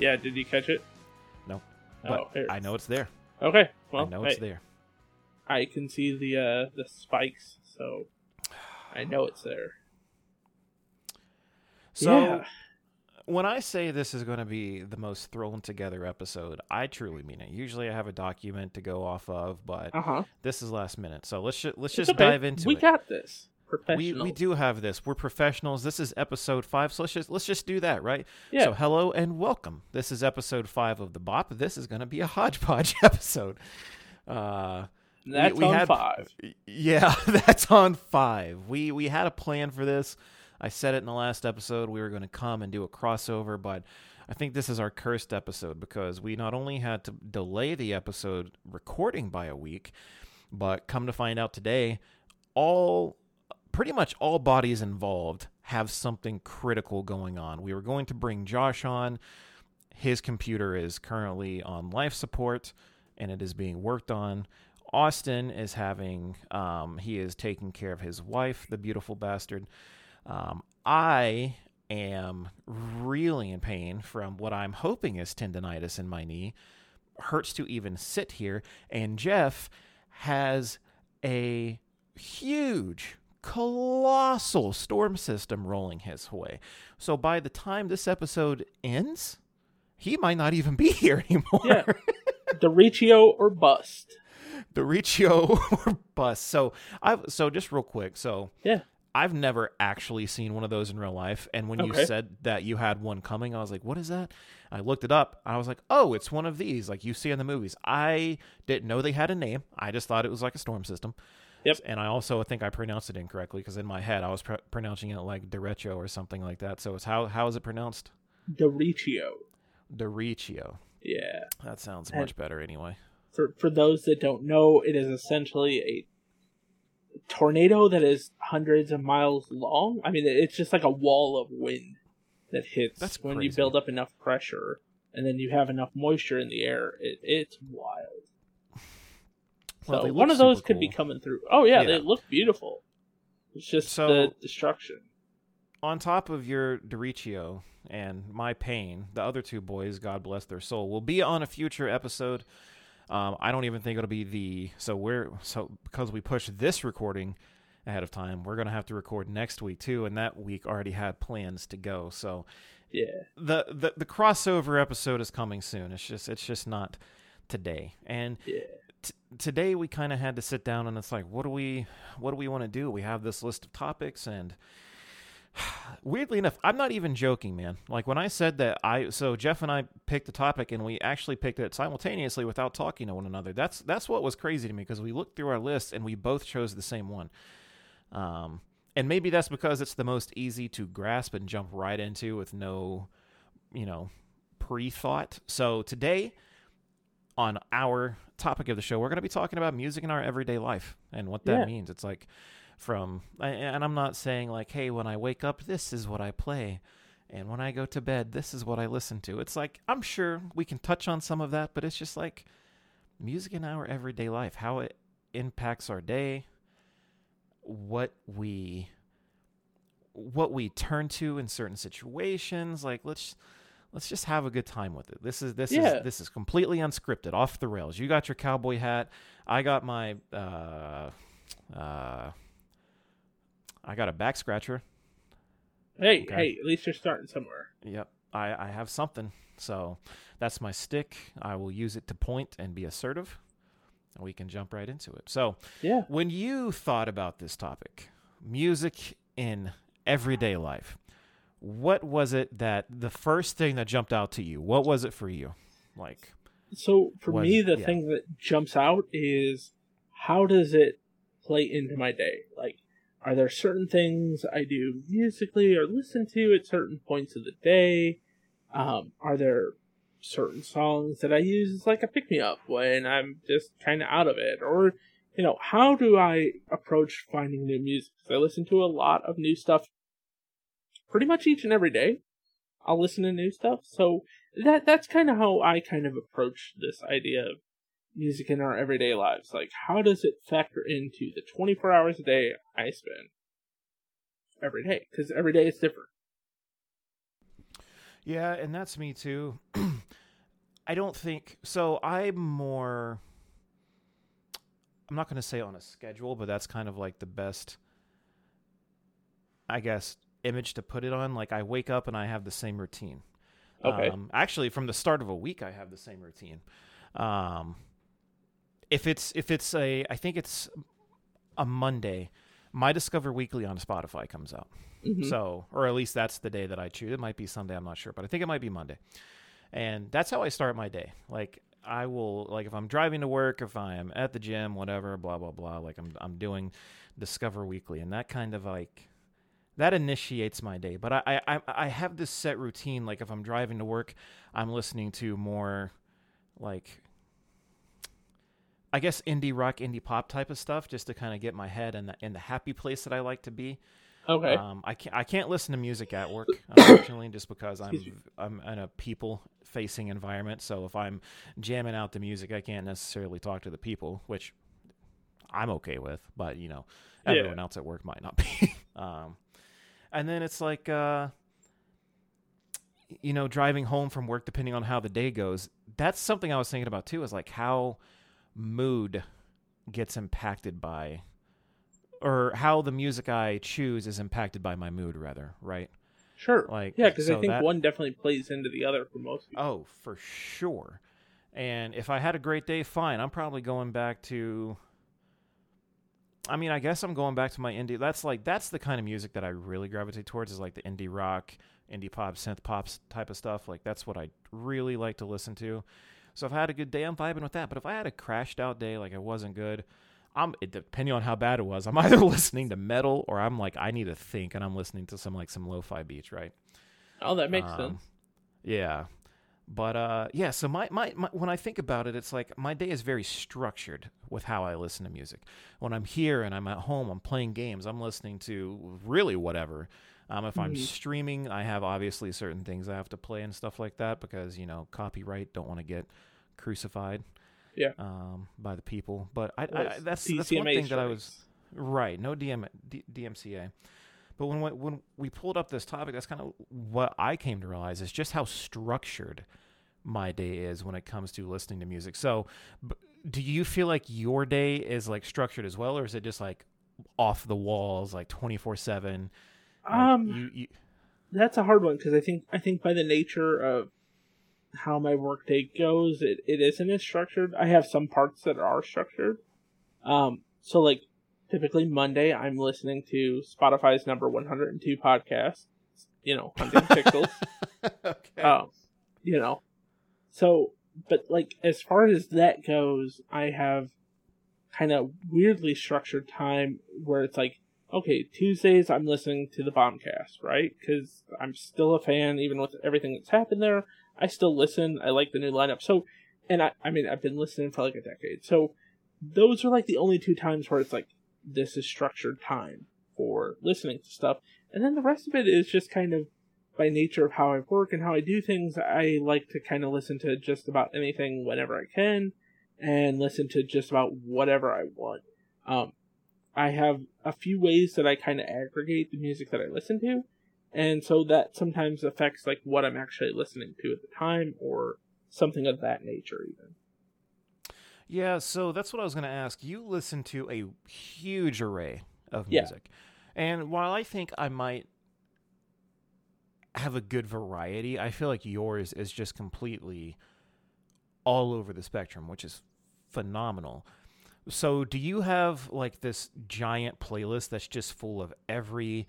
Yeah, did you catch it? No, Oh, but here. I know it's there. Okay. Well, I know it's hey, there. I can see the uh, the spikes, so I know it's there. So yeah. when I say this is going to be the most thrown together episode, I truly mean it. Usually I have a document to go off of, but Uh huh. this is last minute. So let's ju- let's It's just okay. dive into we it. We got this. We we do have this. We're professionals. This is episode five. So let's just let's just do that, right? Yeah. So hello and welcome. This is episode five of the Bop. This is going to be a hodgepodge episode. Uh, That's we on had- five. yeah, that's on five. We we had a plan for this. I said it in the last episode. We were going to come and do a crossover, but I think this is our cursed episode because we not only had to delay the episode recording by a week, but come to find out today, all pretty much all bodies involved have something critical going on. We were going to bring Josh on. His computer is currently on life support and it is being worked on. Austin is having, um, he is taking care of his wife, the beautiful bastard. Um, I am really in pain from what I'm hoping is tendonitis in my knee. Hurts to even sit here. And Jeff has a huge, colossal storm system rolling his way. So by the time this episode ends, he might not even be here anymore. Yeah. Doricio or bust. the Riccio or bust. So I so just real quick. So Yeah. I've never actually seen one of those in real life. And when you said that you had one coming, I was like, what is that? I looked it up. I was like, oh, it's one of these, like you see in the movies. I didn't know they had a name. I just thought it was like a storm system. Yep. And I also think I pronounced it incorrectly because in my head I was pr- pronouncing it like derecho or something like that. So it's how how is it pronounced? Doricio. Derecho. Yeah. That sounds And- much better anyway. For for those that don't know, it is essentially a tornado that is hundreds of miles long. I mean, it's just like a wall of wind that hits That's when you build up enough pressure and then you have enough moisture in the air. It, it's wild. Well, so one of those could be coming through. Oh yeah, Yeah. they look beautiful. It's just So- the destruction. on top of your Doricio and my pain, the other two boys, God bless their soul, will be on a future episode. Um, I don't even think it'll be the so we're so because we pushed this recording ahead of time, we're gonna have to record next week too, and that week already had plans to go. So Yeah. the the, the crossover episode is coming soon. It's just it's just not today. And Yeah. Today we kind of had to sit down and it's like what do we what do we want to do? We have this list of topics and weirdly enough i'm not even joking man. Like when i said that i so jeff and i picked the topic and we actually picked it simultaneously without talking to one another. That's that's what was crazy to me because we looked through our list and we both chose the same one. Um and maybe that's because it's the most easy to grasp and jump right into with no you know pre-thought. So today on our topic of the show, we're going to be talking about music in our everyday life and what that Yeah. means. It's like from, and I'm not saying like, hey, when I wake up, this is what I play. And when I go to bed, this is what I listen to. It's like, I'm sure we can touch on some of that, but it's just like music in our everyday life, how it impacts our day, what we what we turn to in certain situations like let's let's just have a good time with it. This is this Yeah. is this is completely unscripted, off the rails. You got your cowboy hat. I got my uh uh I got a back scratcher. Hey, Okay. hey, at least you're starting somewhere. Yep. I, I have something. So that's my stick. I will use it to point and be assertive. And we can jump right into it. So Yeah. when you thought about this topic, music in everyday life, what was it that the first thing that jumped out to you? What was it for you? Like, So for Was- me, the yeah. thing that jumps out is how does it play into my day? Like, are there certain things I do musically or listen to at certain points of the day? Um, are there certain songs that I use as like a pick me up when I'm just kind of out of it? Or, you know, how do I approach finding new music? 'Cause I listen to a lot of new stuff pretty much each and every day. I'll listen to new stuff. So that that's kind of how I kind of approach this idea of music in our everyday lives. Like, how does it factor into the 24 hours a day I spend every day? Because every day is different. Yeah, and that's me too. I don't think so. I'm more. I'm not going to say on a schedule, but that's kind of like the best, I guess, image to put it on. Like I wake up and I have the same routine. Okay. Um, actually, from the start of a week, I have the same routine. Um, if it's if it's a, I think it's a Monday. My Discover Weekly on Spotify comes out. Mhm. So, or at least that's the day that I choose. It might be Sunday, I'm not sure, but I think it might be Monday. And that's how I start my day. Like I will like if I'm driving to work, if I'm at the gym, whatever, blah blah blah, like I'm I'm doing Discover Weekly and that kind of like that initiates my day. But I I I- have this set routine like if I'm driving to work, I'm listening to more like I guess indie rock, indie pop type of stuff just to kind of get my head in the in the happy place that I like to be. Okay. Um, I can't I can't listen to music at work, unfortunately, just because I'm I'm in a people facing environment. So if I'm jamming out the music, I can't necessarily talk to the people, which I'm okay with. But you know, Yeah. everyone else at work might not be. um, and then it's like uh, you know, driving home from work, depending on how the day goes. That's something I was thinking about too. Is like how mood gets impacted by or how the music I choose is impacted by my mood, rather, right? sure. Like, yeah, because I think that- one definitely plays into the other for most people. Oh, for sure. And if I had a great day, fine. I'm probably going back to. I mean, I guess I'm going back to my indie. That's like that's the kind of music that I really gravitate towards is like the indie rock, indie pop, synth pop type of stuff. Like that's what I really like to listen to. So if I had a good day, I'm vibing with that. But if I had a crashed out day, like I wasn't good, I'm it, depending on how bad it was, I'm either listening to metal or I'm like I need to think and I'm listening to some like some lo-fi beats, right? Oh, that makes Um, sense. Yeah. But uh yeah, so my, my my when I think about it, it's like my day is very structured with how I listen to music. When I'm here and I'm at home, I'm playing games, I'm listening to really whatever. Um, if I'm Mhm. streaming, I have obviously certain things I have to play and stuff like that because, you know, copyright, don't want to get crucified Yeah. um, by the people. But I, I that's that's one thing that I was. Right, no DM, D, DMCA. But when we- when we pulled up this topic, that's kind of what I came to realize is just how structured my day is when it comes to listening to music. So, b- do you feel like your day is like structured as well, or is it just like off the walls, like twenty four seven? Um, you, you, that's a hard one because I think I think by the nature of how my workday goes, it, it isn't as structured. I have some parts that are structured. Um, so like typically Monday, I'm listening to Spotify's number 102 podcast. You know, hunting pixels. okay. Um, you know, so but like as far as that goes, I have kind of weirdly structured time where it's like, okay, Tuesdays I'm listening to the Bombcast, right? Because I'm still a fan, even with everything that's happened there. I still listen. I like the new lineup. So, and I, I mean, I've been listening for like a decade. So, those are like the only two times where it's like this is structured time for listening to stuff, and then the rest of it is just kind of by nature of how I work and how I do things, I like to kind of listen to just about anything whenever I can and listen to just about whatever I want. Um, I have a few ways that I kind of aggregate the music that I listen to, and so that sometimes affects like what I'm actually listening to at the time or something of that nature, even. Yeah, so that's what I was going to ask. You listen to a huge array of Yeah. music. And while I think I might have a good variety, I feel like yours is just completely all over the spectrum, which is phenomenal. So, do you have like this giant playlist that's just full of every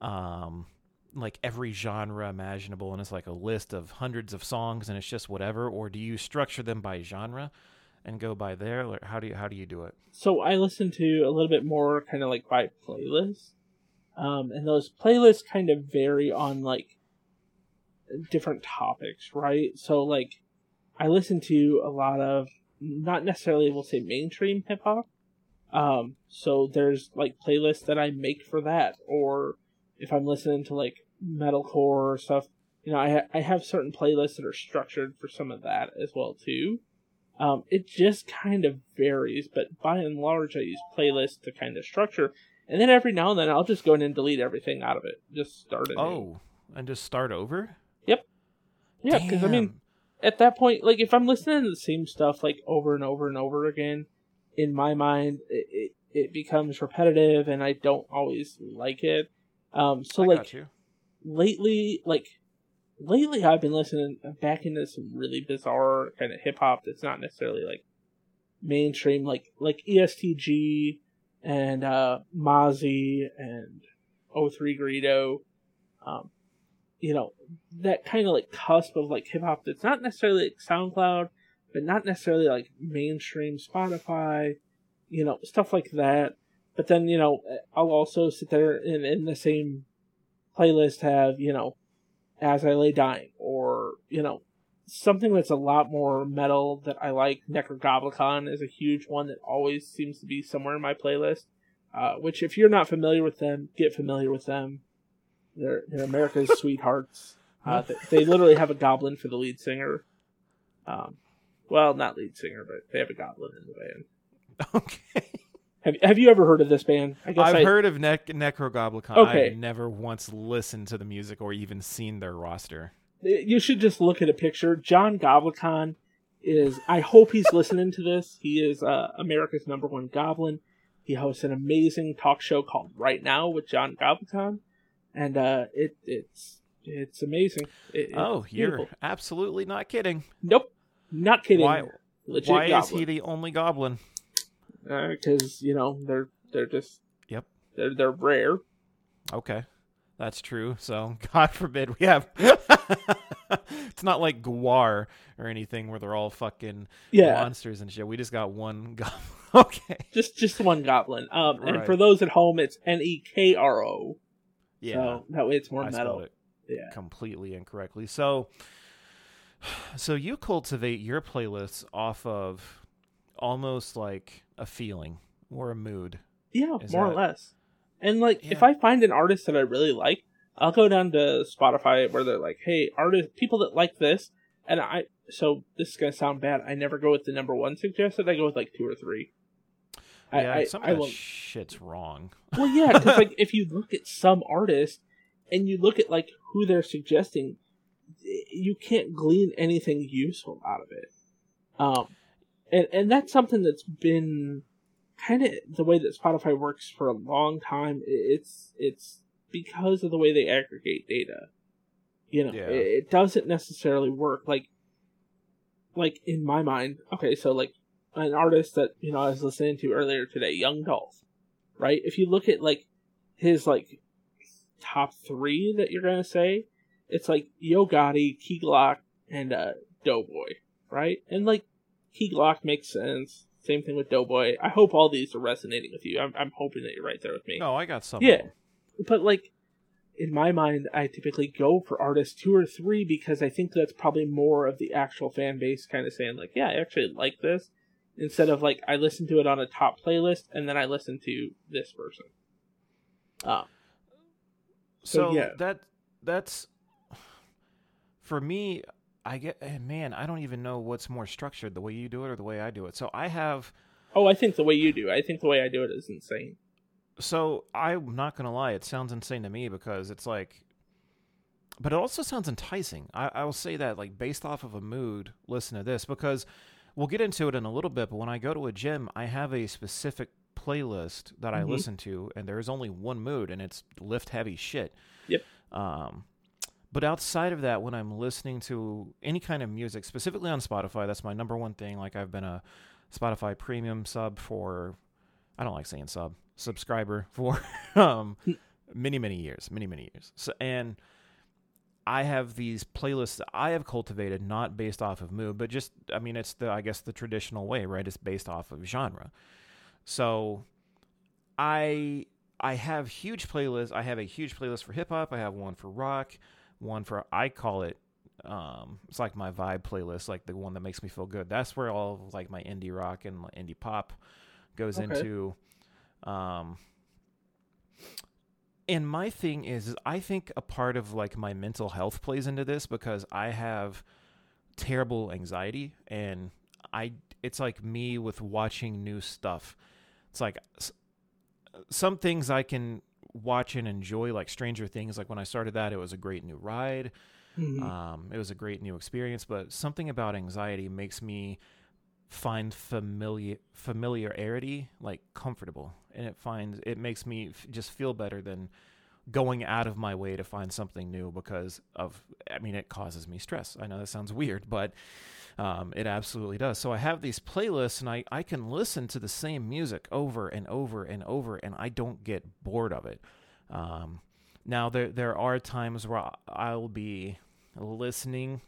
um like every genre imaginable and it's like a list of hundreds of songs and it's just whatever or do you structure them by genre and go by there or how do you how do you do it So I listen to a little bit more kind of like by playlist. Um, and those playlists kind of vary on like different topics, right? So like I listen to a lot of not necessarily we'll say mainstream hip hop. Um, so there's like playlists that I make for that, or if I'm listening to like metalcore or stuff, you know, I ha- I have certain playlists that are structured for some of that as well too. Um, it just kind of varies, but by and large, I use playlists to kind of structure, and then every now and then I'll just go in and delete everything out of it, just start it. oh and just start over Yep. Yeah, because I mean, at that point, like if I'm listening to the same stuff like over and over and over again, in my mind, it it, it becomes repetitive, and I don't always like it. Um, so I like lately, like lately, I've been listening back into some really bizarre kind of hip hop that's not necessarily like mainstream, like like ESTG and uh, Mozzy and 03 Greedo. Um, you know that kind of like cusp of like hip hop that's not necessarily like SoundCloud, but not necessarily like mainstream Spotify. You know stuff like that. But then you know I'll also sit there and in the same playlist have you know as I lay dying or you know something that's a lot more metal that I like. Nekrogoblikon is a huge one that always seems to be somewhere in my playlist. Uh, which, if you're not familiar with them, get familiar with them. They're they're America's sweethearts. Uh, they, they literally have a goblin for the lead singer. Um, well, not lead singer, but they have a goblin in the band. Okay. Have Have you ever heard of this band? I guess I've I, heard of Nec- Nekrogoblikon. Okay. I've never once listened to the music or even seen their roster. you should just look at a picture. John Goblikon is. I hope he's listening to this. He is uh, America's number one goblin. He hosts an amazing talk show called Right Now with John Goblikon, and uh, it it's it's amazing. It- it's Oh, you're absolutely not kidding. nope, not kidding. Why? Why is he the only goblin? Because you know they're they're just Yep. they're they're rare. Okay. That's true. So, God forbid we have. it's not like GWAR or anything where they're all fucking Yeah, monsters and shit. We just got one goblin. okay. just just one goblin. Um, and Right. for those at home, it's N E K R O. Yeah. So that way it's more I metal. Yeah. completely incorrectly. So, so you cultivate your playlists off of almost like a feeling or a mood. Yeah, Is more that- or less. And like, if I find an artist that I really like, I'll go down to Spotify where they're like, "Hey, artist, people that like this," and I. So this is gonna sound bad. I never go with the number one suggested. I go with like two or three. I, yeah, I, some I of that won't. shit's wrong. Well, yeah, because like if you look at some artists and you look at like who they're suggesting, you can't glean anything useful out of it. Um, and and that's something that's been kind of the way that Spotify works for a long time. It's it's because of the way they aggregate data. You know, Yeah. it, it doesn't necessarily work like like in my mind. Okay, so like an artist that you know I was listening to earlier today, Young Dolph, right? If you look at like his like top three that you're gonna say, it's like Yo Gotti, Key Glock, and uh, Doughboy, right? And like Key Glock makes sense. Same thing with Doughboy. I hope all these are resonating with you. I'm, I'm hoping that you're right there with me. No, I got some. Yeah. But like in my mind, I typically go for artists two or three because I think that's probably more of the actual fan base kind of saying like, yeah, I actually like this, instead of like I listen to it on a top playlist and then I listen to this person. Um, So, So, yeah. that that's for me. I get eh, man. I don't even know what's more structured, the way you do it or the way I do it. So I have. oh, I think the way you do, I think the way I do it is insane. So I'm not gonna lie. It sounds insane to me because it's like. But it also sounds enticing. I, I will say that, like, based off of a mood, listen to this because we'll get into it in a little bit. But when I go to a gym, I have a specific playlist that I Mhm. listen to, and there is only one mood, and it's lift heavy shit. Yep. Um, but outside of that, when I'm listening to any kind of music, specifically on Spotify, that's my number one thing. Like I've been a Spotify premium sub for, I don't like saying sub, subscriber for um, many, many years, many, many years. So, and I have these playlists that I have cultivated not based off of mood, but just, I mean, it's the, I guess, the traditional way, right? It's based off of genre. So I I have huge playlists. I have a huge playlist for hip hop. I have one for rock, one for I call it um it's like my vibe playlist, like the one that makes me feel good. That's where all of like my indie rock and indie pop goes Okay. into. Um and my thing is, is I think a part of like my mental health plays into this because I have terrible anxiety and I it's like me with watching new stuff. It's like some things I can watch and enjoy like Stranger Things like when I started that it was a great new ride. Mhm. Um, it was a great new experience, but something about anxiety makes me find familiar familiarity like comfortable, and it finds it makes me f- just feel better than going out of my way to find something new because of I mean it causes me stress. I know that sounds weird, but um, it absolutely does. So I have these playlists and I, I can listen to the same music over and over and over and I don't get bored of it. Um, now there there are times where I'll be listening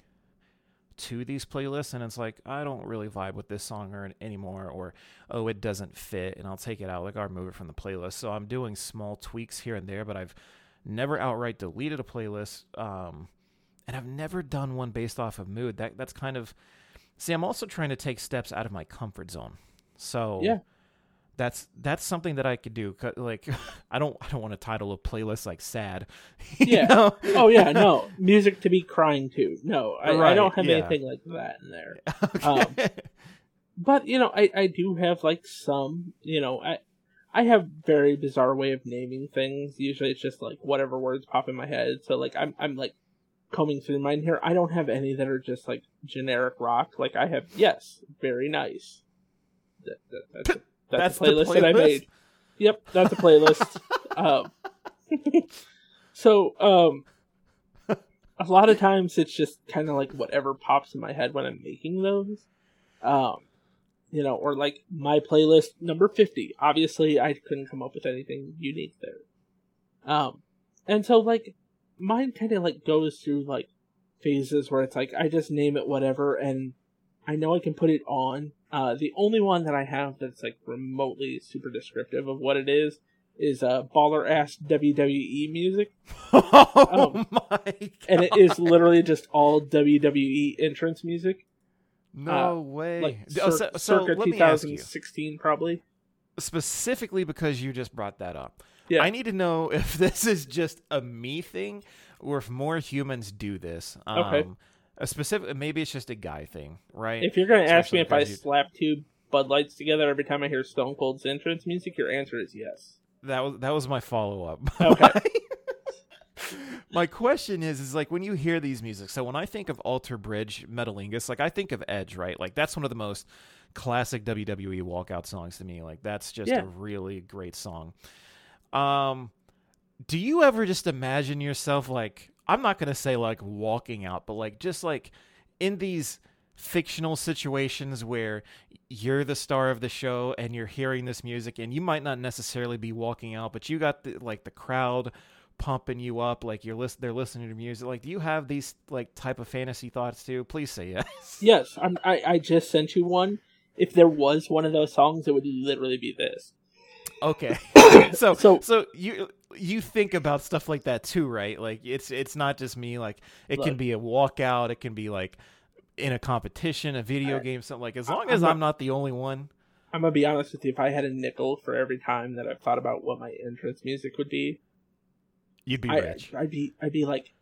to these playlists and it's like I don't really vibe with this song or anymore or oh it doesn't fit and I'll take it out like I'll remove it from the playlist. So I'm doing small tweaks here and there, but I've never outright deleted a playlist. Um, and I've never done one based off of mood. That that's kind of see. I'm also trying to take steps out of my comfort zone. So Yeah. that's that's something that I could do. Like I don't I don't want to title a playlist like sad. Yeah. know? Oh yeah, no music to be crying to. No, I, I don't have yeah. anything like that in there. Okay. Um, but you know, I I do have like some. You know, I I have very bizarre way of naming things. Usually, it's just like whatever words pop in my head. So like I'm I'm like combing through mine here. I don't have any that are just like generic rock. Like I have yes, very nice. That, that, that's a, that's, That's a the playlist, that I made. Yep, that's a playlist. um, so um, a lot of times it's just kind of like whatever pops in my head when I'm making those. Um, you know, or like my playlist number 50. Obviously, I couldn't come up with anything unique there. Um, and so like mine kind of like goes through like phases where it's like I just name it whatever and I know I can put it on. Uh, the only one that I have that's like remotely super descriptive of what it is is uh, baller ass WWE music, oh Um, my god. and it is literally just all WWE entrance music, no uh, way. like Oh, cir- so, so circa let me ask you 2016 probably. specifically because you just brought that up. Yeah. I need to know if this is just a me thing or if more humans do this. Um, Okay. A specific, maybe it's just a guy thing, right? If you're gonna ask me if I you- slap two Bud Lights together every time I hear Stone Cold's entrance music, your answer is yes. that was that was my follow up. Okay. my question is, is like when you hear these music. So when I think of Alter Bridge Metalingus, like I think of Edge, right? Like that's one of the most classic WWE walkout songs to me. Like that's just Yeah. a really great song. Um, do you ever just imagine yourself like I'm not gonna say like walking out, but like just like in these fictional situations where you're the star of the show and you're hearing this music and you might not necessarily be walking out, but you got the, like the crowd pumping you up, like you're list- they're listening to music. Like, do you have these like type of fantasy thoughts too? Please say yes. Yes, I'm, I I just sent you one. If there was one of those songs, it would literally be this. Okay. so So- so you you think about stuff like that too, right? Like it's it's not just me. Like it can be a walkout. It can be like in a competition, a video game, something like. As long I'm as not- I'm not the only one. I'm gonna be honest with you. If I had a nickel for every time that I've thought about what my entrance music would be, You'd be I, rich. I'd be I'd be like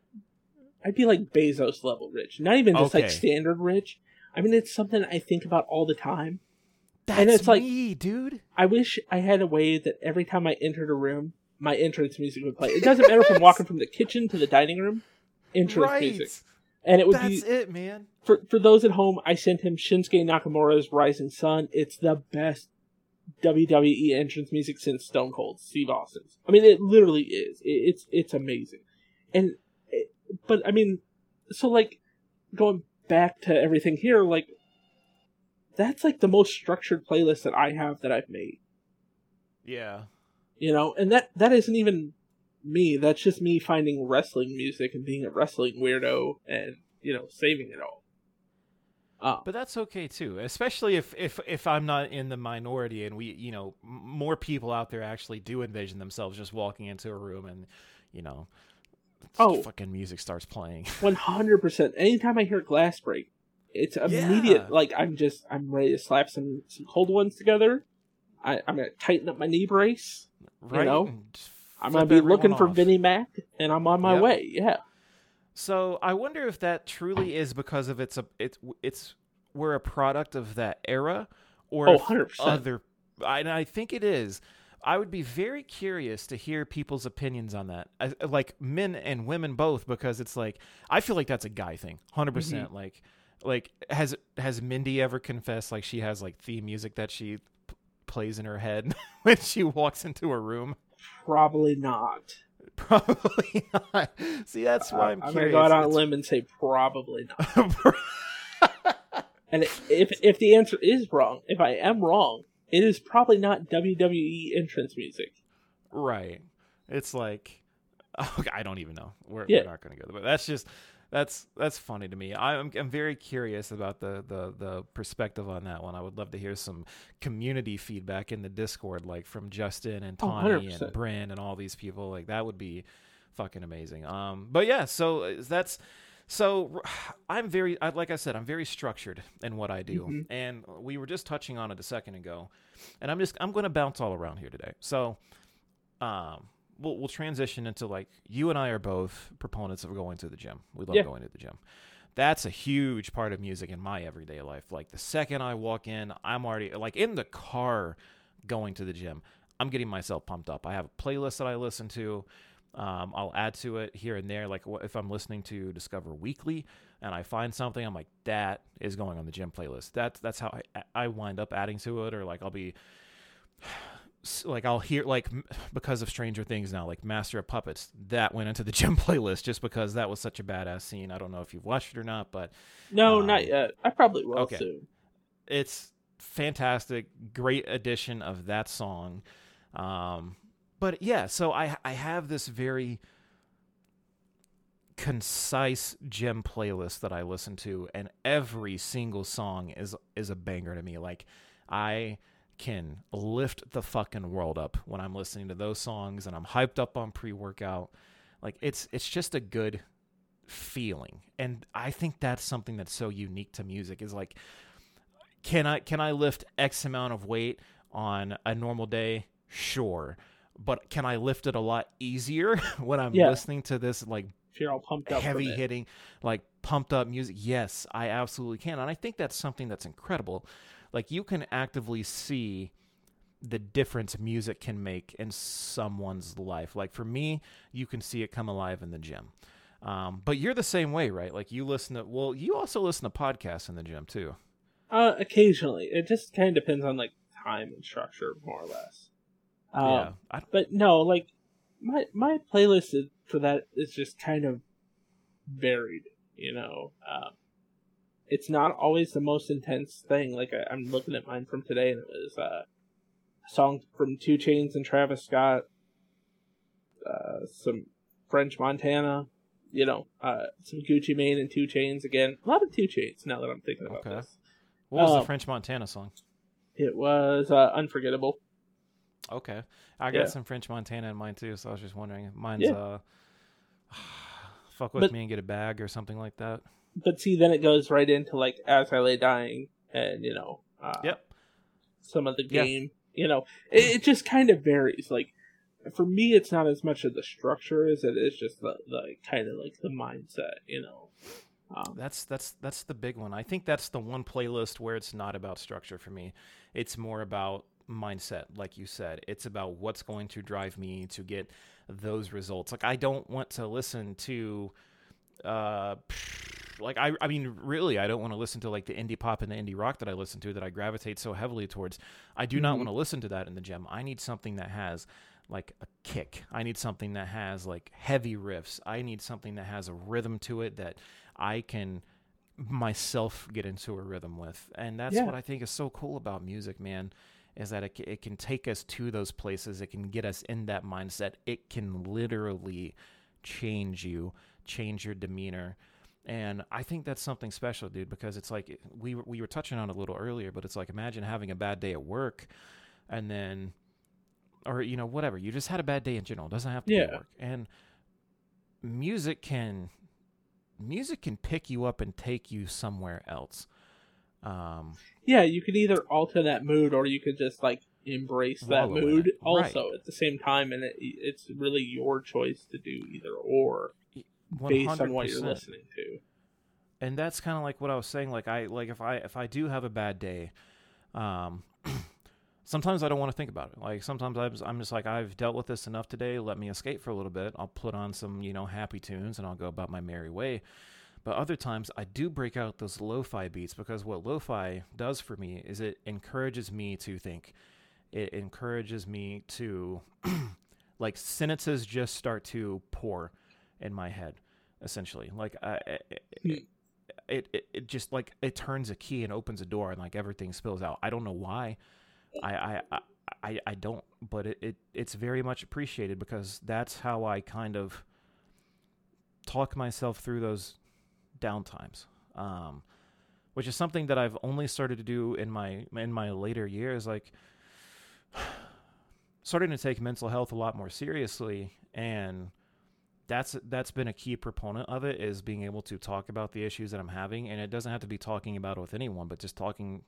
I'd be like Bezos level rich. Not even just like standard rich. I mean, it's something I think about all the time. That's and it's like- me, dude. I wish I had a way that every time I entered a room, my entrance music would play. It doesn't matter if I'm walking from the kitchen to the dining room, entrance right. music, and it would That's be it, man. for for those at home. I sent him Shinsuke Nakamura's Rising Sun. It's the best WWE entrance music since Stone Cold Steve Austin's. I mean, it literally is. It, it's it's amazing, and it, but I mean, so like going back to everything here, like that's like the most structured playlist that I have that I've made Yeah. you know and that that isn't even me that's just me finding wrestling music and being a wrestling weirdo and you know saving it all uh, But that's okay too, especially if if if I'm not in the minority and we, you know, more people out there actually do envision themselves just walking into a room and, you know, Oh. fucking music starts playing. 100% anytime i hear glass break it's immediate Yeah. like i'm just i'm ready to slap some some cold ones together I, i'm gonna tighten up my knee brace right? know, i'm gonna be looking for vinnie mac and i'm on my Yep. way yeah So I wonder if that truly is because of it's a it's it's we're a product of that era, or Oh, 100%. other. I, and I think it is, I would be very curious to hear people's opinions on that, As- like men and women both, because it's like I feel like that's a guy thing, 100 percent. Mm-hmm. Like, like has has Mindy ever confessed like she has like theme music that she p- plays in her head when she walks into a room? Probably not. Probably not. See, that's why uh, I'm I'm curious. gonna go out on a limb and say probably not. And if if the answer is wrong, if I am wrong, it is probably not WWE entrance music. Right. It's like okay, I don't even know. We're, Yeah. we're not going to go there. But that's just that's that's funny to me. I'm I'm very curious about the, the the perspective on that one. I would love to hear some community feedback in the Discord, like from Justin and Oh, Tawny 100%. and Bryn and all these people. Like that would be fucking amazing. Um, but yeah, so uh, that's so I'm very I, like I said, I'm very structured in what I do, Mhm. and we were just touching on it a second ago, and I'm just I'm going to bounce all around here today. So, um, we'll we'll transition into like you and I are both proponents of going to the gym. We love Yeah. going to the gym. That's a huge part of music in my everyday life. Like the second I walk in, I'm already like in the car going to the gym. I'm getting myself pumped up. I have a playlist that I listen to. Um, I'll add to it here and there. Like if I'm listening to Discover Weekly and I find something, I'm like, that is going on the gym playlist. That's that's how I, I wind up adding to it. Or like I'll be like I'll hear like because of Stranger Things now, like Master of Puppets, that went into the gym playlist just because that was such a badass scene. I don't know if you've watched it or not, but No, Um, not yet. I probably will okay. soon. it's fantastic great addition of that song um but yeah so i i have this very concise gym playlist that i listen to and every single song is is a banger to me like i can lift the fucking world up when i'm listening to those songs and i'm hyped up on pre-workout like it's it's just a good feeling and i think that's something that's so unique to music is like can I can I lift X amount of weight on a normal day? Sure. But can I lift it a lot easier when I'm Yeah. listening to this like If you're all pumped up, heavy hitting, like pumped up music? Yes, I absolutely can. And I think that's something that's incredible. Like you can actively see the difference music can make in someone's life. Like for me, you can see it come alive in the gym. Um, but you're the same way, right? Like you listen to well, you also listen to podcasts in the gym too. Uh, occasionally, it just kind of depends on like time and structure, more or less. Um, yeah. I, but no, like my my playlist is, for that is just kind of varied. You know, um, it's not always the most intense thing. Like I, I'm looking at mine from today, and it was uh, a song from 2 Chainz and Travis Scott, uh, some French Montana. You know, uh, some Gucci Mane and 2 Chainz again. A lot of 2 Chainz. Now that I'm thinking about Okay. this, What was the Um, French Montana song? it was uh, unforgettable. Okay, I got yeah. some French Montana in mine too, so I was just wondering. Mine's Yeah. uh, fuck with But- me and get a bag or something like that. But see, then it goes right into like as I lay dying, and you know, uh, Yep. some of the Yeah. game. You know, it, it just kind of varies. Like for me, it's not as much of the structure as it is just the, the kind of like the mindset. You know, um, That's that's that's the big one. I think that's the one playlist where it's not about structure for me. It's more about mindset, like you said. It's about what's going to drive me to get those results. Like I don't want to listen to uh like I I mean really I don't want to listen to like the indie pop and the indie rock that I listen to that I gravitate so heavily towards. I do not Mhm. want to listen to that in the gym. I need something that has like a kick. I need something that has like heavy riffs. I need something that has a rhythm to it that I can myself get into a rhythm with. And that's Yeah. what I think is so cool about music, man, is that it, it can take us to those places. It can get us in that mindset. It can literally change you, change your demeanor. And I think that's something special, dude, because it's like we were- we were touching on it a little earlier, but it's like imagine having a bad day at work and then or you know whatever, you just had a bad day in general. It doesn't have to be Yeah. at work. And music can music can pick you up and take you somewhere else. Um, yeah, you can either alter that mood or you could just like embrace that mood also at the same time, and it, it's really your choice to do either or based on what you're 100%. listening to. and that's kind of like what I was saying. Like I like if I if I do have a bad day, um, sometimes I don't want to think about it. Like sometimes I'm, I'm just like I've dealt with this enough today. Let me escape for a little bit. I'll put on some you know happy tunes and I'll go about my merry way. But other times I do break out those lo-fi beats because what lo-fi does for me is it encourages me to think. It encourages me to like sentences just start to pour in my head essentially. Like I, it, it, it, it just like it turns a key and opens a door and like everything spills out. I don't know why. I I I, I don't, but it, it it's very much appreciated because that's how I kind of talk myself through those downtimes. Um, which is something that I've only started to do in my in my later years, like starting to take mental health a lot more seriously, and that's that's been a key proponent of it is being able to talk about the issues that I'm having, and it doesn't have to be talking about it with anyone, but just talking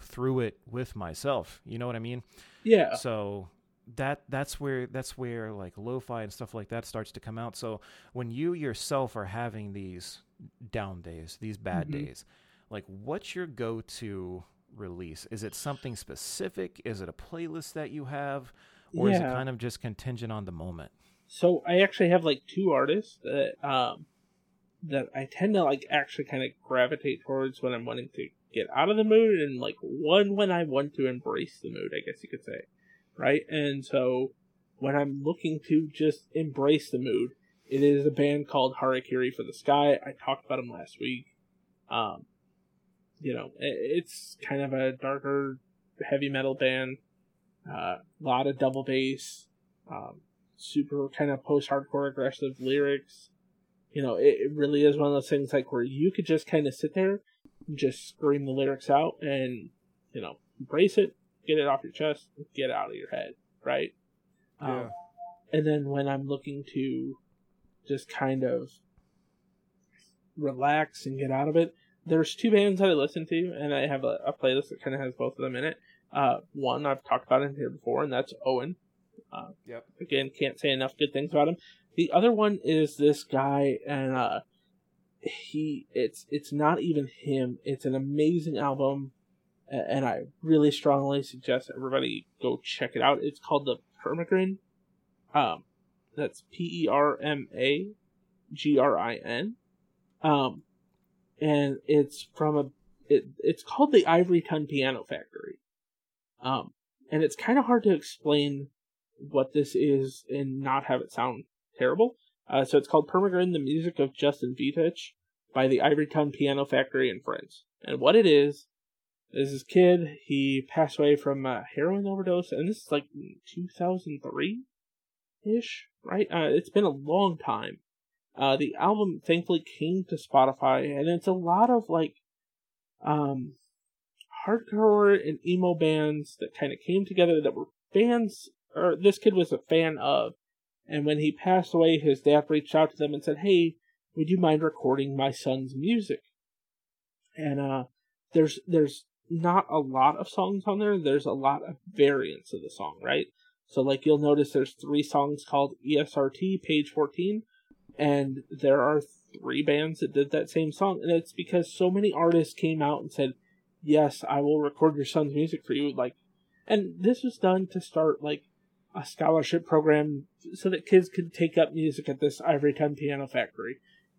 through it with myself. You know what I mean? Yeah. So that that's where that's where like lo-fi and stuff like that starts to come out. So when you yourself are having these down days, these bad mm-hmm. days, like what's your go-to release? Is it something specific? Is it a playlist that you have? Or yeah. is it kind of just contingent on the moment? So I actually have like two artists that um that I tend to like actually kind of gravitate towards when I'm wanting to get out of the mood and like one when I want to embrace the mood, I guess you could say. Right? And so when I'm looking to just embrace the mood, it is a band called Harakiri for the Sky. I talked about them last week. Um, you know, it's kind of a darker heavy metal band. Uh a uh, lot of double bass, um, super kind of post hardcore aggressive lyrics. You know, it, it really is one of those things like where you could just kind of sit there just scream the lyrics out and you know embrace it get it off your chest get it out of your head right yeah. Um, and then when i'm looking to just kind of relax and get out of it there's two bands that i listen to and i have a, a playlist that kind of has both of them in it uh, one i've talked about in here before and that's owen uh, yep again can't say enough good things about him the other one is this guy and uh, he it's it's not even him. It's an amazing album, and I really strongly suggest everybody go check it out. It's called the Permagrin. Um, that's P E R M A G R I N. Um, and it's from a it, it's called the Ivory Tun Piano Factory. Um, and it's kind of hard to explain what this is and not have it sound terrible. Uh, so it's called Permagrin, the music of Justin Vitich by the Ivory Tun Piano Factory and Friends. And what it is, is this kid, he passed away from a heroin overdose, and this is like 2003 ish, right? Uh, it's been a long time. Uh, the album thankfully came to Spotify, and it's a lot of like, um, hardcore and emo bands that kind of came together that were fans, or this kid was a fan of. And when he passed away, his dad reached out to them and said, Hey, would you mind recording my son's music? And uh, there's there's not a lot of songs on there. There's a lot of variants of the song, right? So like you'll notice there's three songs called ESRT, page 14, and there are three bands that did that same song, and it's because so many artists came out and said, "Yes, I will record your son's music for you." Like, and this was done to start like a scholarship program so that kids could take up music at this Ivory Tun Piano Factory.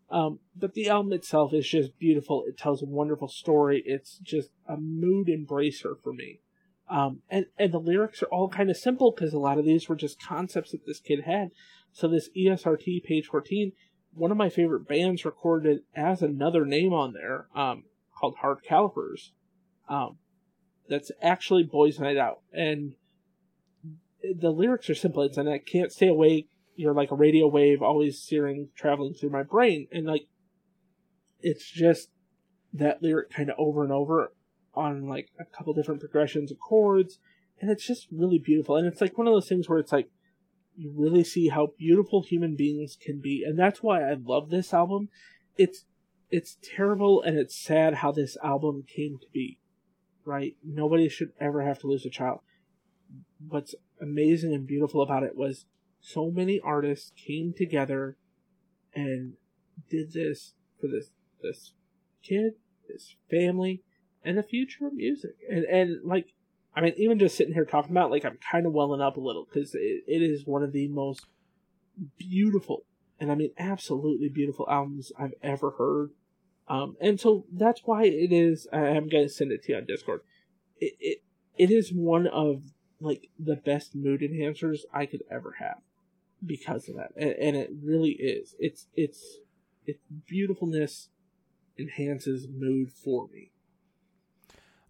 Um, but the album itself is just beautiful. It tells a wonderful story. It's just a mood embracer for me. Um, and, and the lyrics are all kind of simple because a lot of these were just concepts that this kid had. So this ESRT page 14, one of my favorite bands recorded as another name on there, um, called Hard Calipers. Um, that's actually Boys Night Out. And the lyrics are simple. It's, and I can't stay awake. You're like a radio wave always searing traveling through my brain. And like it's just that lyric kind of over and over on like a couple different progressions of chords. And it's just really beautiful. And it's like one of those things where it's like you really see how beautiful human beings can be. And that's why i love this album. It's it's terrible and it's sad how this album came to be right? Nobody should ever have to lose a child. What's amazing and beautiful about it was so many artists came together and did this for this this kid, this family, and the future of music. And and like I mean, even just sitting here talking about, it, like, I'm kind of welling up a little because it, it is one of the most beautiful, and I mean, absolutely beautiful albums I've ever heard. Um, and so that's why it is. I'm going to send it to you on Discord. It, it it is one of like the best mood enhancers I could ever have because of that, and, and it really is. It's it's its beautifulness enhances mood for me.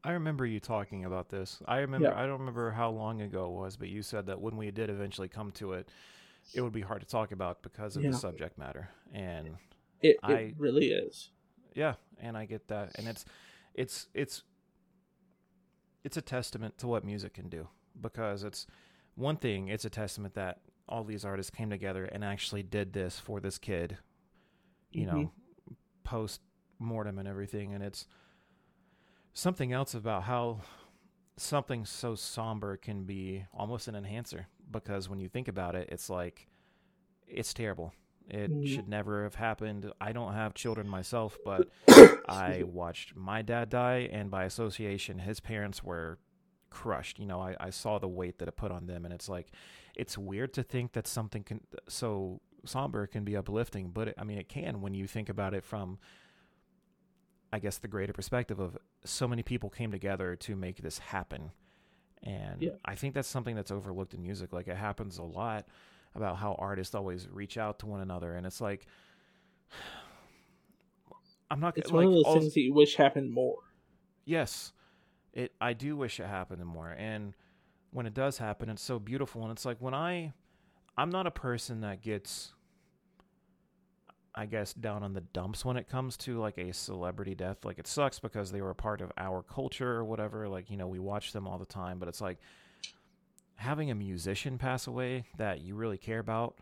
I remember you talking about this. I remember. Yeah. I don't remember how long ago it was, but you said that when we did eventually come to it, it would be hard to talk about because of yeah. the subject matter, and it, I, it really is. Yeah, and I get that, and it's it's it's it's a testament to what music can do because it's one thing. It's a testament that all these artists came together and actually did this for this kid, you mm-hmm. know, post mortem and everything, and it's something else about how something so somber can be almost an enhancer because when you think about it, it's like it's terrible. It mm-hmm. should never have happened. I don't have children myself, but I watched my dad die, and by association, his parents were crushed. You know, I, I saw the weight that it put on them, and it's like, it's weird to think that something can so somber can be uplifting, but it, I mean, it can when you think about it from, I guess, the greater perspective of so many people came together to make this happen. And yeah. I think that's something that's overlooked in music. Like, it happens a lot about how artists always reach out to one another, and it's like I'm not. It's like, one of those things that you wish happened more. Yes, it. I do wish it happened more, and when it does happen, it's so beautiful. And it's like when I, I'm not a person that gets, I guess, down on the dumps when it comes to like a celebrity death. Like it sucks because they were a part of our culture or whatever. Like you know, we watch them all the time, but it's like having a musician pass away that you really care about,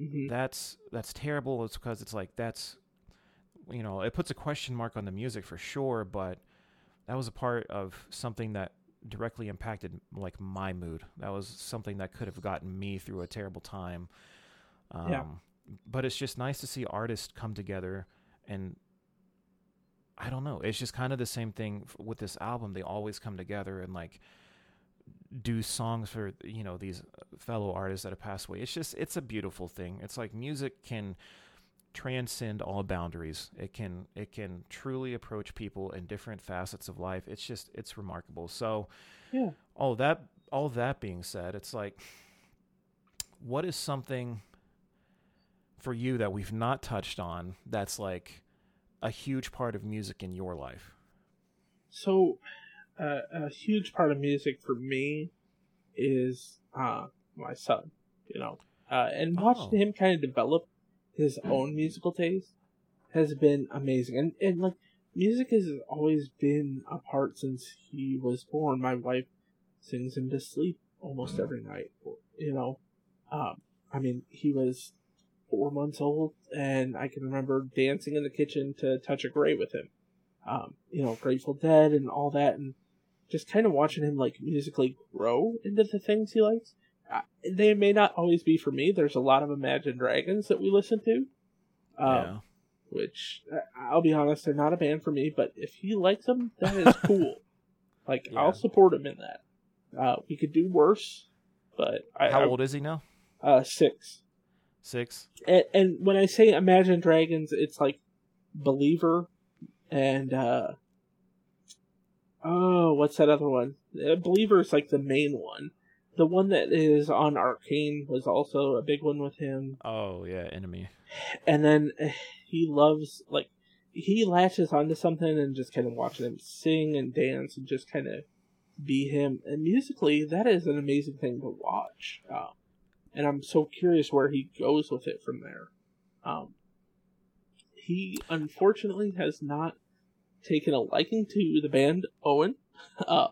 mm-hmm. that's that's terrible. It's because it's like that's you know it puts a question mark on the music for sure, but that was a part of something that directly impacted like my mood. That was something that could have gotten me through a terrible time. Um, yeah. But it's just nice to see artists come together and I don't know. It's just kind of the same thing with this album. They always come together and like do songs for you know these fellow artists that have passed away. It's just it's a beautiful thing. It's like music can transcend all boundaries. It can it can truly approach people in different facets of life. It's just it's remarkable. So yeah. All that all that being said, it's like what is something for you that we've not touched on that's like a huge part of music in your life? So uh, a huge part of music for me is uh, my son. You know, uh, and watching oh. him kind of develop his own musical taste has been amazing. And and like music has always been a part since he was born. My wife sings him to sleep almost every night. You know, um, I mean, he was four months old, and I can remember dancing in the kitchen to "Touch of Grey" with him. Um, you know, Grateful Dead and all that, and just kind of watching him like musically grow into the things he likes. They may not always be for me. There's a lot of Imagine Dragons that we listen to, um, yeah. which uh, I'll be honest, they're not a band for me. But if he likes them, that is cool. like yeah. I'll support him in that. Uh, we could do worse, but I, how I, old is he now? Uh, six. Six. And, and when I say Imagine Dragons, it's like Believer and uh Oh, what's that other one? Uh, Believer is like the main one. The one that is on Arcane was also a big one with him. Oh yeah, Enemy. And then he loves like he latches onto something and just kind of watching him sing and dance and just kind of be him. And musically, that is an amazing thing to watch. Um, and I'm so curious where he goes with it from there. Um, he unfortunately has not taken a liking to the band Owen. Uh,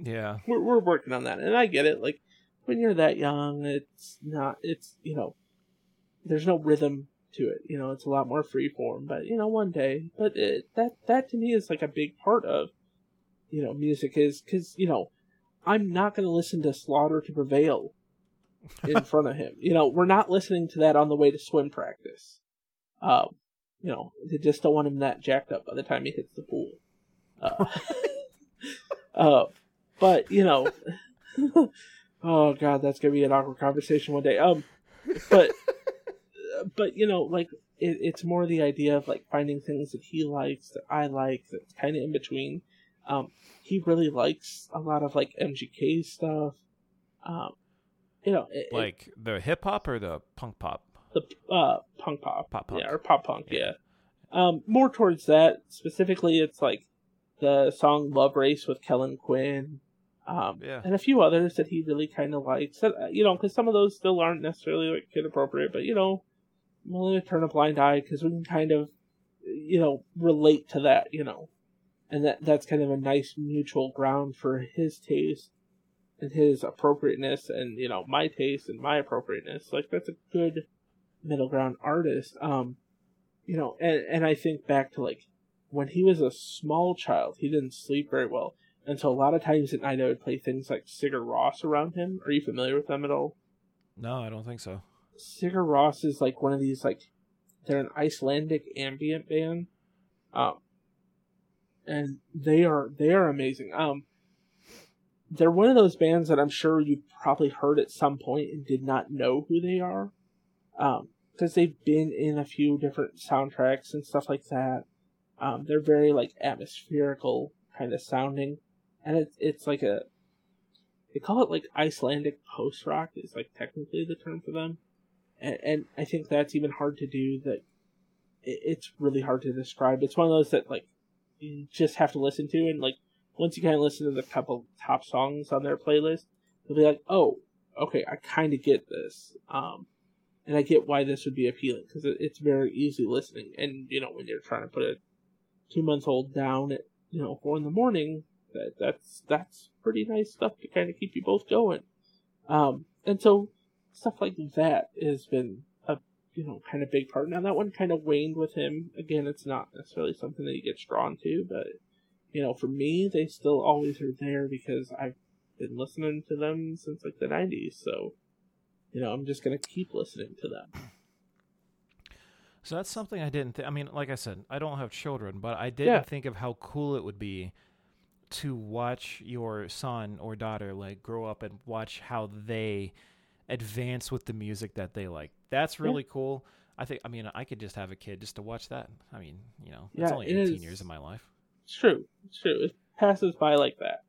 yeah, we're we're working on that, and I get it. Like when you're that young, it's not. It's you know, there's no rhythm to it. You know, it's a lot more free form. But you know, one day, but it, that that to me is like a big part of you know music is because you know I'm not going to listen to Slaughter to Prevail in front of him. You know, we're not listening to that on the way to swim practice. Um, you know, they just don't want him that jacked up by the time he hits the pool. Uh, uh, but you know, oh god, that's gonna be an awkward conversation one day. Um, but but you know, like it, it's more the idea of like finding things that he likes that I like that's kind of in between. Um, he really likes a lot of like MGK stuff. Um, you know, it, like it, the hip hop or the punk pop. The uh punk pop, pop punk, yeah, or pop punk, yeah. yeah. Um, more towards that specifically, it's like the song "Love Race" with Kellin Quinn. Um, yeah. and a few others that he really kind of likes. That, uh, you know, because some of those still aren't necessarily like kid appropriate, but you know, I'm willing to turn a blind eye because we can kind of, you know, relate to that, you know, and that that's kind of a nice mutual ground for his taste and his appropriateness, and you know, my taste and my appropriateness. Like that's a good middle ground artist. Um, you know, and and I think back to like when he was a small child, he didn't sleep very well. And so a lot of times at night I would play things like Sigur Rós around him. Are you familiar with them at all? No, I don't think so. Sigur Rós is like one of these like they're an Icelandic ambient band, um, and they are they are amazing. Um, they're one of those bands that I'm sure you've probably heard at some point and did not know who they are, um, because they've been in a few different soundtracks and stuff like that. Um, they're very like atmospherical kind of sounding, and it's it's like a they call it like Icelandic post rock is like technically the term for them and, and I think that's even hard to do. That it, it's really hard to describe. It's one of those that like you just have to listen to, and like once you kind of listen to the couple top songs on their playlist, you'll be like, oh, okay, I kind of get this. Um, and I get why this would be appealing because it, it's very easy listening. And you know, when you're trying to put a two month old down at you know four in the morning, that that's that's pretty nice stuff to kind of keep you both going. Um, and so stuff like that has been a you know kind of big part. Now that one kind of waned with him. Again, it's not necessarily something that he gets drawn to, but you know, for me, they still always are there because I've been listening to them since like the '90s. So, you know, I'm just gonna keep listening to them. So that's something I didn't. Th- I mean, like I said, I don't have children, but I didn't yeah. think of how cool it would be to watch your son or daughter like grow up and watch how they advance with the music that they like. That's really yeah. cool. I think. I mean, I could just have a kid just to watch that. I mean, you know, yeah, it's only eighteen it years of my life. It's true. It's true. It passes by like that.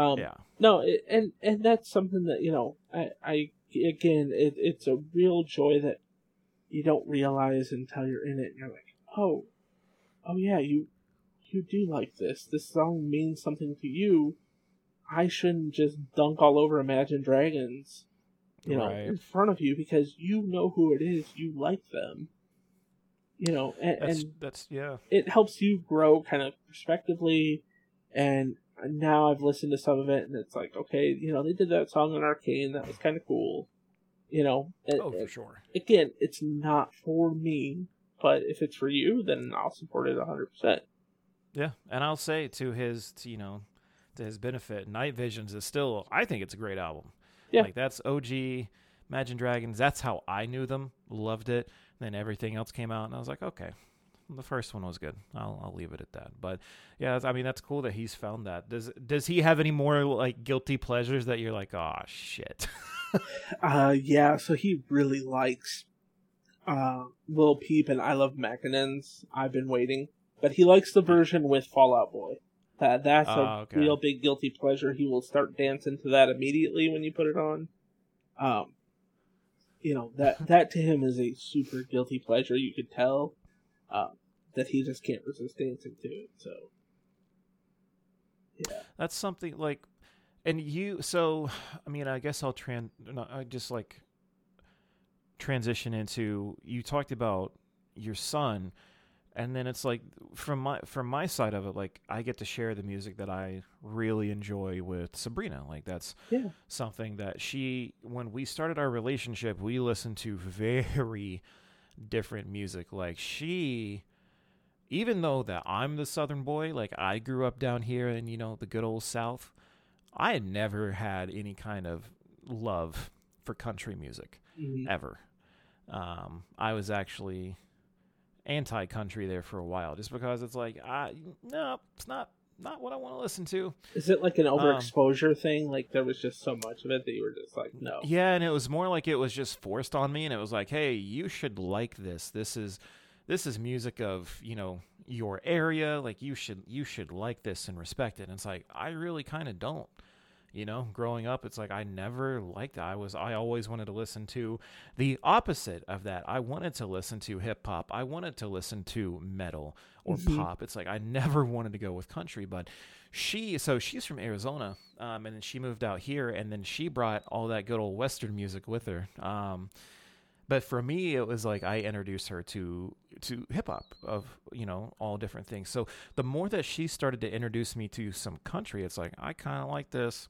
Um, yeah. No, it, and and that's something that you know. I, I again, it, it's a real joy that you don't realize until you're in it. and You're like, oh, oh yeah, you you do like this. This song means something to you. I shouldn't just dunk all over Imagine Dragons you know, right. in front of you because you know who it is. You like them. You know, and that's, and that's yeah. It helps you grow kind of prospectively, and now I've listened to some of it, and it's like, okay, you know, they did that song on Arcane, that was kind of cool. You know, and, oh for sure. Again, it's not for me, but if it's for you, then I'll support it hundred percent. Yeah, and I'll say to his, to, you know, to his benefit, Night Visions is still, I think it's a great album. Yeah. Like that's OG Imagine Dragons. That's how I knew them. Loved it. then everything else came out, and I was like, okay, the first one was good. I'll I'll leave it at that. But yeah, I mean that's cool that he's found that. Does does he have any more like guilty pleasures that you're like, oh shit? uh, yeah. So he really likes uh Lil Peep and ILoveMakonnen's. I've been waiting, but he likes the version with Fall Out Boy. That that's a uh, okay. real big guilty pleasure. He will start dancing to that immediately when you put it on. Um, you know that that to him is a super guilty pleasure. You could tell uh, that he just can't resist dancing to it. So, yeah, that's something like, and you. So, I mean, I guess I'll trans. I just like transition into. You talked about your son and then it's like from my from my side of it like i get to share the music that i really enjoy with sabrina like that's yeah. something that she when we started our relationship we listened to very different music like she even though that i'm the southern boy like i grew up down here in you know the good old south i had never had any kind of love for country music mm-hmm. ever um, i was actually anti-country there for a while, just because it's like, I no, it's not not what I want to listen to. Is it like an overexposure um, thing? Like there was just so much of it that you were just like, no. Yeah, and it was more like it was just forced on me, and it was like, hey, you should like this. This is this is music of you know your area. Like you should you should like this and respect it. And it's like I really kind of don't you know growing up it's like i never liked that. I was i always wanted to listen to the opposite of that. I wanted to listen to hip hop. I wanted to listen to metal or mm-hmm. pop. It's like i never wanted to go with country but she so she's from arizona um, and then she moved out here and then she brought all that good old western music with her. Um, but for me it was like i introduced her to to hip hop of you know all different things. So the more that she started to introduce me to some country it's like i kind of like this.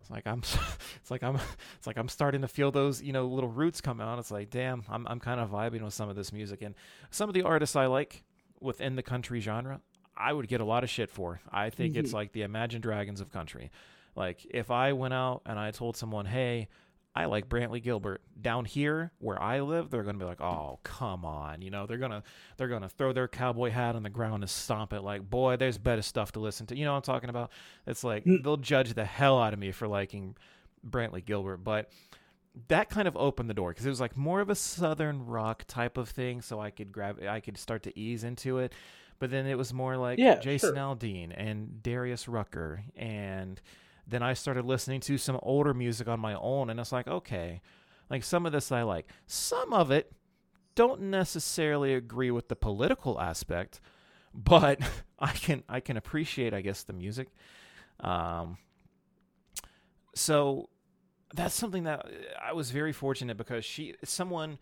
It's like i'm it's like i'm it's like i'm starting to feel those you know little roots come out. It's like damn i'm, I'm kind of vibing with some of this music. And some of the artists i like within the country genre i would get a lot of shit for. I think mm-hmm. it's like the imagine dragons of country. Like if i went out and i told someone hey I like Brantley Gilbert. Down here where I live, they're gonna be like, "Oh, come on," you know. They're gonna they're gonna throw their cowboy hat on the ground and stomp it like, "Boy, there's better stuff to listen to." You know what I'm talking about? It's like mm. they'll judge the hell out of me for liking Brantley Gilbert, but that kind of opened the door because it was like more of a southern rock type of thing, so I could grab, I could start to ease into it. But then it was more like yeah, Jason sure. Aldean and Darius Rucker and then I started listening to some older music on my own, and it's like, okay, like some of this I like. Some of it don't necessarily agree with the political aspect, but I can I can appreciate, I guess, the music. Um, so that's something that I was very fortunate because she, someone,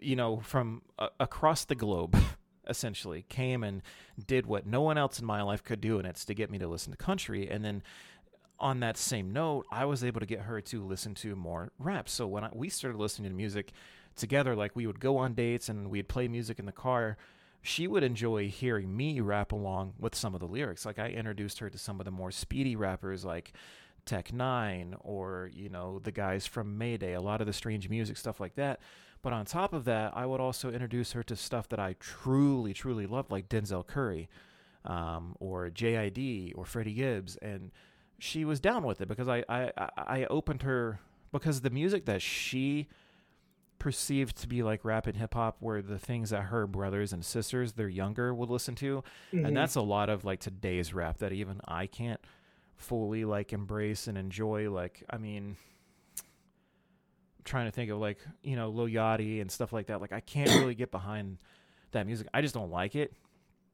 you know, from uh, across the globe. essentially came and did what no one else in my life could do and it's to get me to listen to country and then on that same note, I was able to get her to listen to more rap. So when I, we started listening to music together, like we would go on dates and we'd play music in the car, she would enjoy hearing me rap along with some of the lyrics. Like I introduced her to some of the more speedy rappers like Tech N9ne or, you know, the guys from Mayday, a lot of the strange music, stuff like that. But on top of that, I would also introduce her to stuff that I truly, truly loved, like Denzel Curry um, or JID or Freddie Gibbs. And she was down with it because I, I, I opened her because the music that she perceived to be like rap and hip hop were the things that her brothers and sisters, they're younger, would listen to. Mm-hmm. And that's a lot of like today's rap that even I can't fully like embrace and enjoy. Like, I mean, I'm trying to think of like, you know, Lil Yachty and stuff like that. Like, I can't really get behind that music. I just don't like it.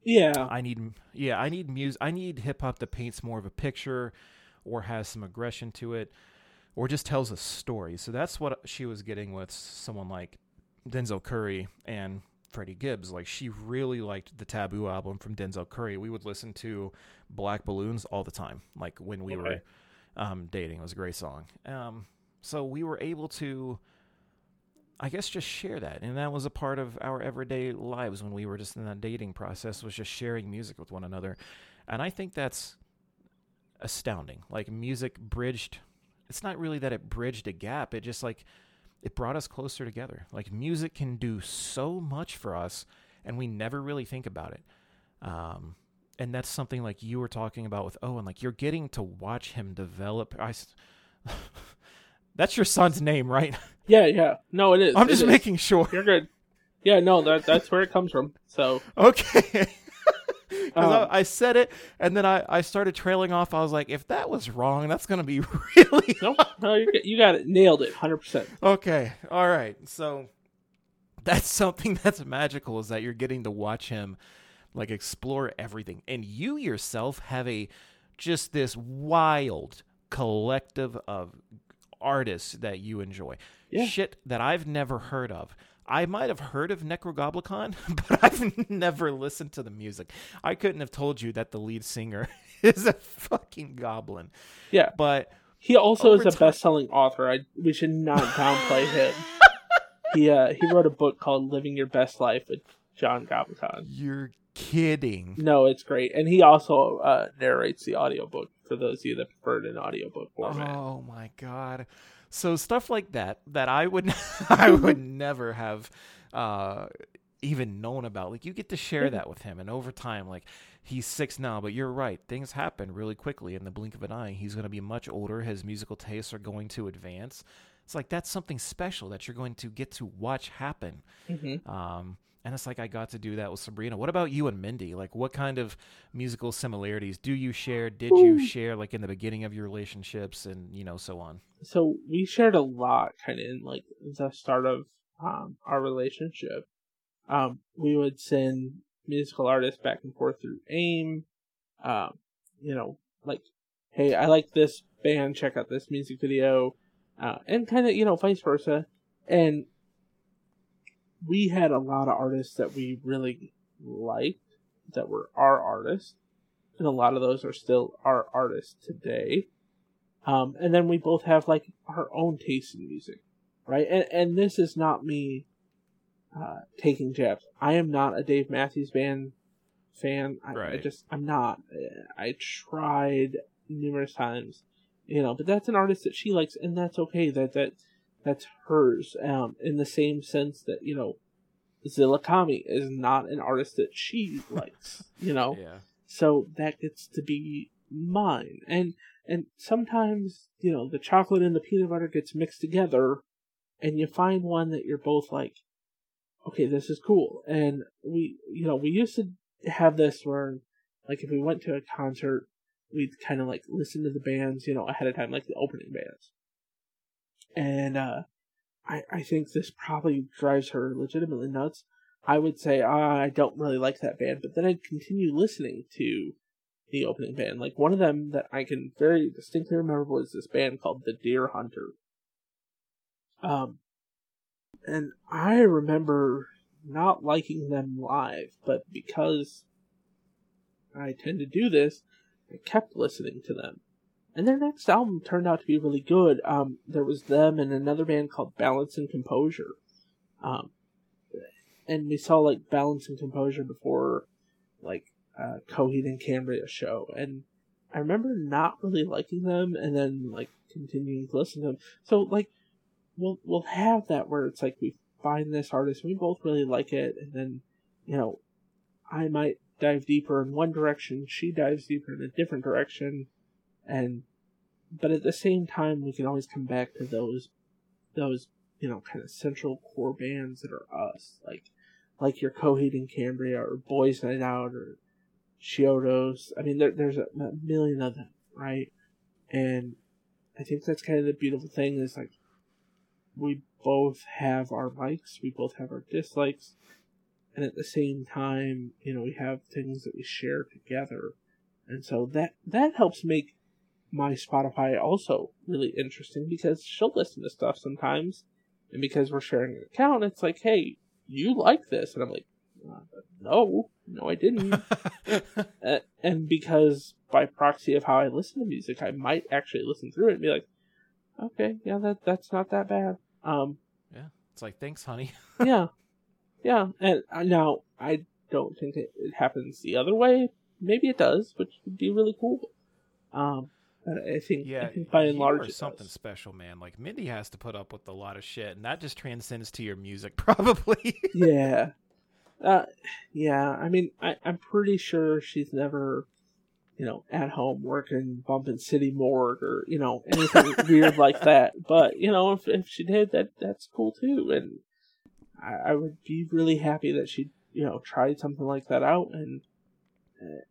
Yeah. I need, yeah, I need music. I need hip hop that paints more of a picture or has some aggression to it or just tells a story. So that's what she was getting with someone like Denzel Curry and Freddie Gibbs. Like she really liked the TA13OO album from Denzel Curry. We would listen to Black Balloons all the time, like when we okay. were um, dating. It was a great song. Um, so we were able to, I guess, just share that, and that was a part of our everyday lives when we were just in that dating process. Was just sharing music with one another, and I think that's astounding. Like music bridged it's not really that it bridged a gap, it just like it brought us closer together. Like music can do so much for us and we never really think about it. Um, and that's something like you were talking about with Owen like you're getting to watch him develop I That's your son's name, right? Yeah, yeah. No, it is. I'm just it making sure. You're good. Yeah, no, that that's where it comes from. So Okay. Um, I, I, said it, and then I, I started trailing off. I was like, if that was wrong, that's going to be really. no, no, you got it. Nailed it. 100%. Okay. All right. So that's something that's magical is that you're getting to watch him like explore everything. And you yourself have a just this wild collective of artists that you enjoy. Yeah. Shit that I've never heard of. I might have heard of Nekrogoblikon, but I've never listened to the music. I couldn't have told you that the lead singer is a fucking goblin. Yeah, but he also is a time... best-selling author. I we should not downplay him. he uh, he wrote a book called "Living Your Best Life" with John Goblikon. You're kidding. No, it's great, and he also uh, narrates the audiobook for those of you that prefer it in audiobook format. Oh my god. So stuff like that that I would I would never have uh, even known about. Like you get to share that with him, and over time, like he's six now, but you're right. Things happen really quickly in the blink of an eye. He's going to be much older. His musical tastes are going to advance. It's like that's something special that you're going to get to watch happen. Mm-hmm. Um, and it's like I got to do that with Sabrina. What about you and Mindy? Like, what kind of musical similarities do you share? Did you share like in the beginning of your relationships, and you know, so on? So we shared a lot, kind of in like the start of um, our relationship. Um, we would send musical artists back and forth through AIM. Um, you know, like, hey, I like this band. Check out this music video, uh, and kind of you know vice versa. And we had a lot of artists that we really liked that were our artists, and a lot of those are still our artists today. Um, and then we both have like our own taste in music, right? And and this is not me uh, taking jabs. I am not a Dave Matthews Band fan. I, Right. I just I'm not. I tried numerous times, you know, but that's an artist that she likes, and that's okay. That that that's hers. Um, in the same sense that you know, Zillakami is not an artist that she likes. You know, Yeah. so that gets to be mine and and sometimes you know the chocolate and the peanut butter gets mixed together and you find one that you're both like okay this is cool and we you know we used to have this where like if we went to a concert we'd kind of like listen to the bands you know ahead of time like the opening bands and uh i i think this probably drives her legitimately nuts I would say ah, I don't really like that band, but then I'd continue listening to the opening band. Like one of them that I can very distinctly remember was this band called The Dear Hunter. Um, and I remember not liking them live, but because I tend to do this, I kept listening to them. And their next album turned out to be really good. Um, there was them and another band called Balance and Composure. Um, and we saw like Balance and Composure before, like uh, Coheed and Cambria show, and I remember not really liking them, and then like continuing to listen to them. So like, we'll we'll have that where it's like we find this artist, we both really like it, and then you know, I might dive deeper in one direction, she dives deeper in a different direction, and but at the same time, we can always come back to those those you know kind of central core bands that are us, like like your Coheed and Cambria or Boys Night Out or Chiodos. I mean, there, there's a, a million of them, right? And I think that's kind of the beautiful thing is like we both have our likes, we both have our dislikes, and at the same time, you know, we have things that we share together, and so that that helps make my Spotify also really interesting because she'll listen to stuff sometimes, and because we're sharing an account, it's like, hey, you like this, and I'm like, no, no, I didn't. Uh, and because by proxy of how I listen to music, I might actually listen through it and be like, okay, yeah, that that's not that bad. Um, It's like, thanks, honey. yeah, yeah. And uh, now I don't think it, it happens the other way. Maybe it does, which would be really cool. Um, I think Yeah, I think by and large something does. special, man. Like Mindy has to put up with a lot of shit, and that just transcends to your music, probably. yeah. Uh, yeah, I mean, I, I'm pretty sure she's never, you know, at home working, bumping City Morgue or, you know, anything weird like that. But, you know, if, if she did, that that's cool too. And I, I would be really happy that she, you know, tried something like that out. And,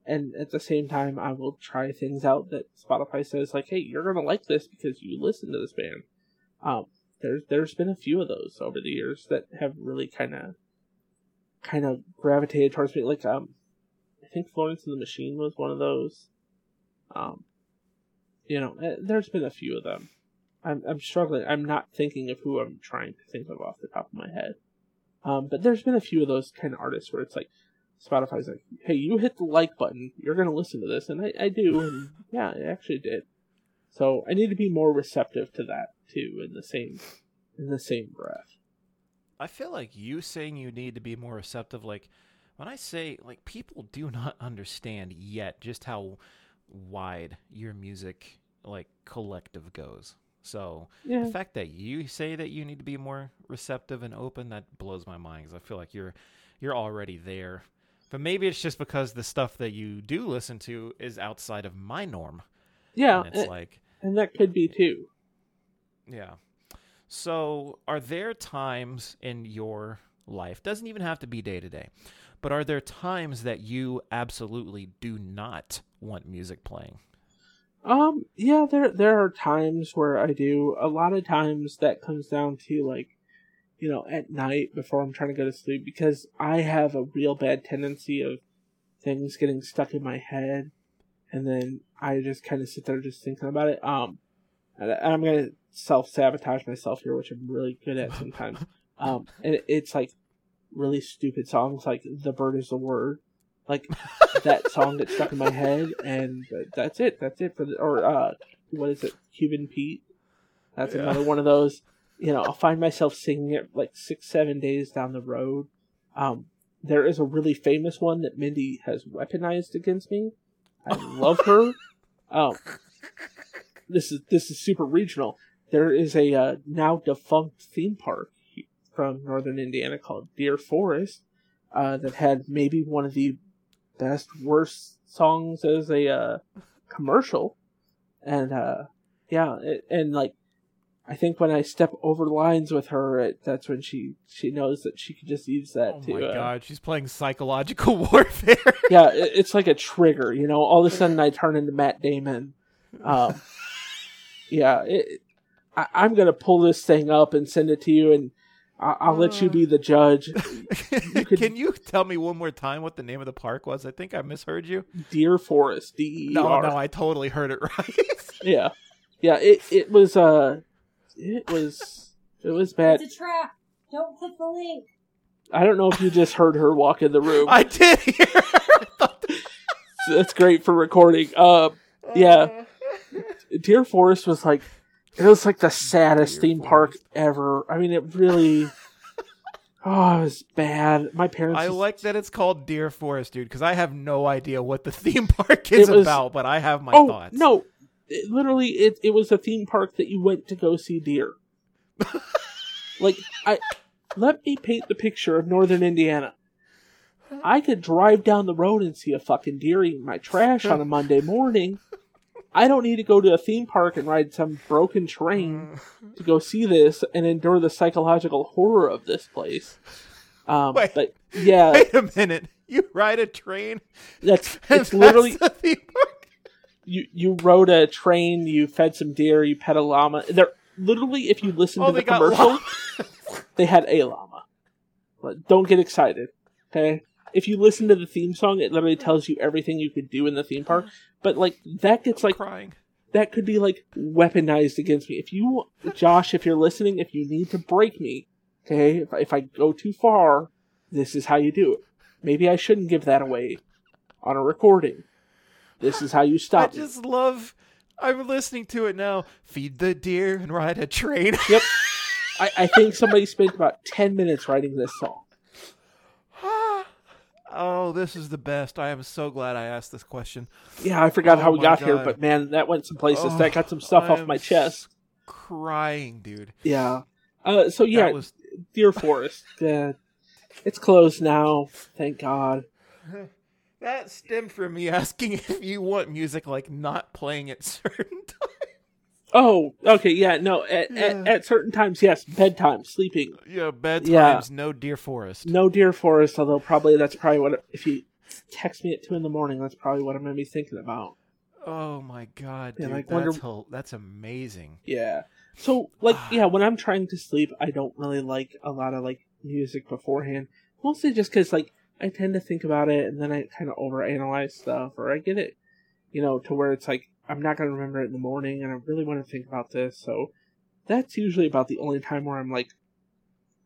and at the same time, I will try things out that Spotify says, like, hey, you're to like this because you listen to this band. Um, there's, there's been a few of those over the years that have really kind of kind of gravitated towards me. Like, um, I think Florence and the Machine was one of those. Um, you know, eh, there's been a few of them. I'm I'm struggling. I'm not thinking of who I'm trying to think of off the top of my head. Um, but there's been a few of those kind of artists where it's like Spotify's like, hey, you hit the like button, you're gonna listen to this, and I, I do, and yeah, I actually did. So I need to be more receptive to that too, in the same in the same breath. I feel like you saying you need to be more receptive. Like when I say, like people do not understand yet just how wide your music like collective goes. So Yeah. the fact that you say that you need to be more receptive and open that blows my mind because I feel like you're you're already there. But maybe it's just because the stuff that you do listen to is outside of my norm. Yeah, and it's and, like and that could be too. Yeah. So, are there times in your life, doesn't even have to be day to day, but are there times that you absolutely do not want music playing? Um, yeah, there there are times where I do. A lot of times that comes down to like, you know, at night before I'm trying to go to sleep because I have a real bad tendency of things getting stuck in my head, and then I just kind of sit there just thinking about it. Um, and I'm gonna self sabotage myself here, which I'm really good at sometimes. um, and it's like really stupid songs like "The Bird Is the Word," like that song that stuck in my head, and that's it. That's it for the or uh, what is it? Cuban Pete. That's Yeah. another one of those. You know, I'll find myself singing it like six, seven days down the road. Um, there is a really famous one that Mindy has weaponized against me. I love her. Um, this is this is super regional. There is a uh, now defunct theme park from northern Indiana called Deer Forest uh, that had maybe one of the best worst songs as a uh, commercial, and uh, yeah, it, and like I think when I step over lines with her, it, that's when she she knows that she could just use that Oh to. my uh, god, she's playing psychological warfare. yeah, it, it's like a trigger, you know. All of a sudden, I turn into Matt Damon. Um, yeah, it, I, I'm gonna pull this thing up and send it to you, and I, I'll let you be the judge. could- Can you tell me one more time what the name of the park was? I think I misheard you. Deer Forest, D E No, no, I totally heard it right. Yeah, yeah. It it was uh, it was it was bad. It's a trap. Don't click the link. I don't know if you just heard her walk in the room. I did hear. her. That's great for recording. Uh, yeah. Deer Forest was like it was like the saddest Deer theme park Forest. ever. I mean, it really. Oh, it was bad. My parents. I just- like that it's called Deer Forest, dude, because I have no idea what the theme park is was- about, but I have my oh thoughts. no! It, literally, it it was a theme park that you went to go see deer. like I, let me paint the picture of northern Indiana. I could drive down the road and see a fucking deer eating my trash on a Monday morning. I don't need to go to a theme park and ride some broken train to go see this and endure the psychological horror of this place. Um, Wait. but yeah, Wait a minute. You ride a train? that's it's literally that's the theme park? You you rode a train, you fed some deer, you pet a llama. They're literally if you listen Oh, to the commercial, they had a llama. But don't get excited, okay? If you listen to the theme song, it literally tells you everything you could do in the theme park. But like that gets like crying. that could be like weaponized against me. If you, Josh, if you're listening, if you need to break me, okay, if, if I go too far, this is how you do it. Maybe I shouldn't give that away on a recording. This is how you stop I just love. I'm listening to it now. Feed the deer and ride a train. Yep. I, I think somebody spent about 10 minutes writing this song. oh, this is the best. I am so glad I asked this question. Yeah, I forgot Oh how we got here, but man, that went some places. Oh, that got some stuff I off my chest. Crying, dude. Yeah. Uh, so yeah, was Deer Forest. Uh, it's closed now. Thank God. that stemmed from me asking if you want music like not playing at certain times. Oh, okay, yeah, no. At, Yeah. at, at certain times, yes, bedtime, sleeping. Yeah, bedtimes, Yeah. no deer forest. No Deer Forest, although probably that's probably what if you text me at two in the morning, that's probably what I'm gonna be thinking about. Oh my god, Yeah, dude, like, that's wonder- hel- that's amazing. Yeah. So like yeah, when I'm trying to sleep, I don't really like a lot of like music beforehand. Mostly just because like I tend to think about it and then I kind of overanalyze stuff, or I get it, you know, to where it's like I'm not gonna remember it in the morning, and I really want to think about this. So that's usually about the only time where I'm like,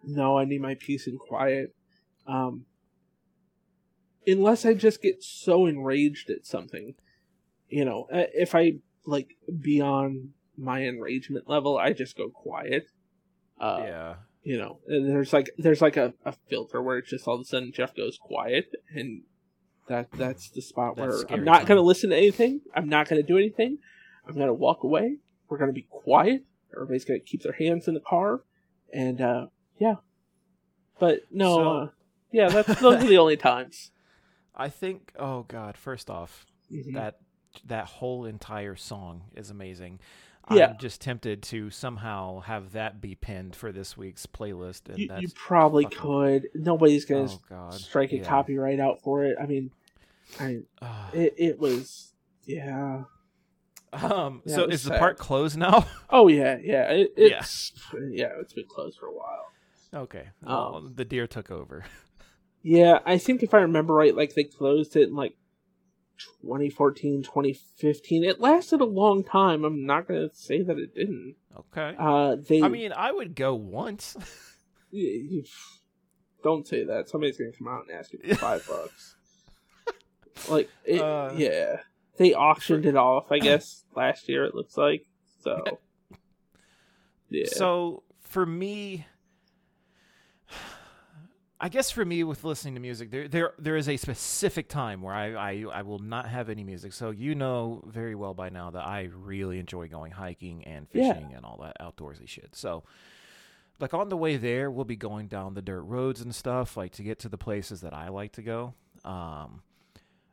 no, I need my peace and quiet. Um, unless I just get so enraged at something, you know, uh, if I like beyond my enragement level, I just go quiet. Uh, yeah. You know, and there's like there's like a, a filter where it's just all of a sudden Jeff goes quiet, and that that's the spot That's where I'm not time. gonna listen to anything. I'm not gonna do anything. I'm gonna walk away. We're gonna be quiet. Everybody's gonna keep their hands in the car, and uh yeah. But no, So- uh, yeah, that's those are the only times. I think. Oh God! First off, Mhm. that that whole entire song is amazing. Yeah. I'm just tempted to somehow have that be pinned for this week's playlist, and you, that's you probably fucking- could. Nobody's gonna oh strike a yeah. copyright out for it. I mean, I it, it was yeah. um. Yeah, so is the park closed now? Oh yeah, yeah. It, Yeah. it's yeah. It's been closed for a while. okay. Um, the deer took over. Yeah, I think if I remember right, like they closed it in like 2014, 2015. It lasted a long time. I'm not gonna say that it didn't. Okay. Uh, they. I mean, I would go once. don't say that. Somebody's gonna come out and ask you for five bucks. Like, it, Uh, yeah, they auctioned it off. I guess last year it looks like so. Yeah. So for me, I guess for me with listening to music, there there there is a specific time where I, I I will not have any music. So you know very well by now that I really enjoy going hiking and Yeah. fishing and all that outdoorsy shit. So like on the way there, we'll be going down the dirt roads and stuff, like to get to the places that I like to go. Um,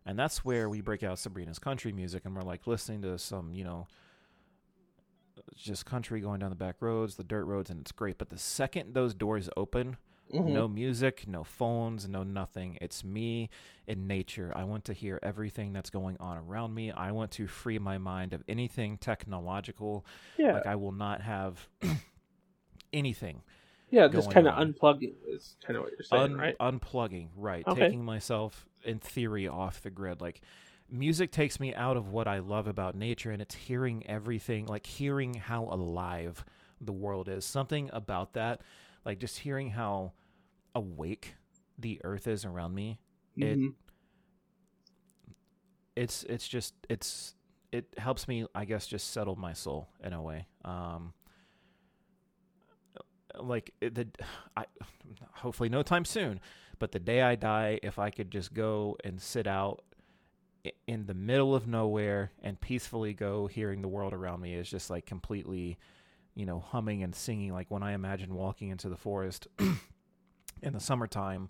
and that's where we break out Sabrina's country music, and we're like listening to some, you know, just country going down the back roads, the dirt roads, and it's great. But the second those doors open, Mhm. no music, no phones, no nothing. It's me in nature. I want to hear everything that's going on around me. I want to free my mind of anything technological. yeah, Like I will not have anything. yeah, just kind of unplugging is kind of what you're saying, Un- right? Unplugging, right. Okay. Taking myself, in theory, off the grid. Like, music takes me out of what I love about nature, and it's hearing everything, like, hearing how alive the world is. Something about that, like, just hearing how awake the earth is around me. it- Mhm. It's, it's just, it's, it helps me, I guess, just settle my soul in a way. Um, like the I hopefully no time soon, but the day I die, if I could just go and sit out in the middle of nowhere and peacefully go hearing the world around me is just like completely, you know, humming and singing like when I imagine walking into the forest in the summertime,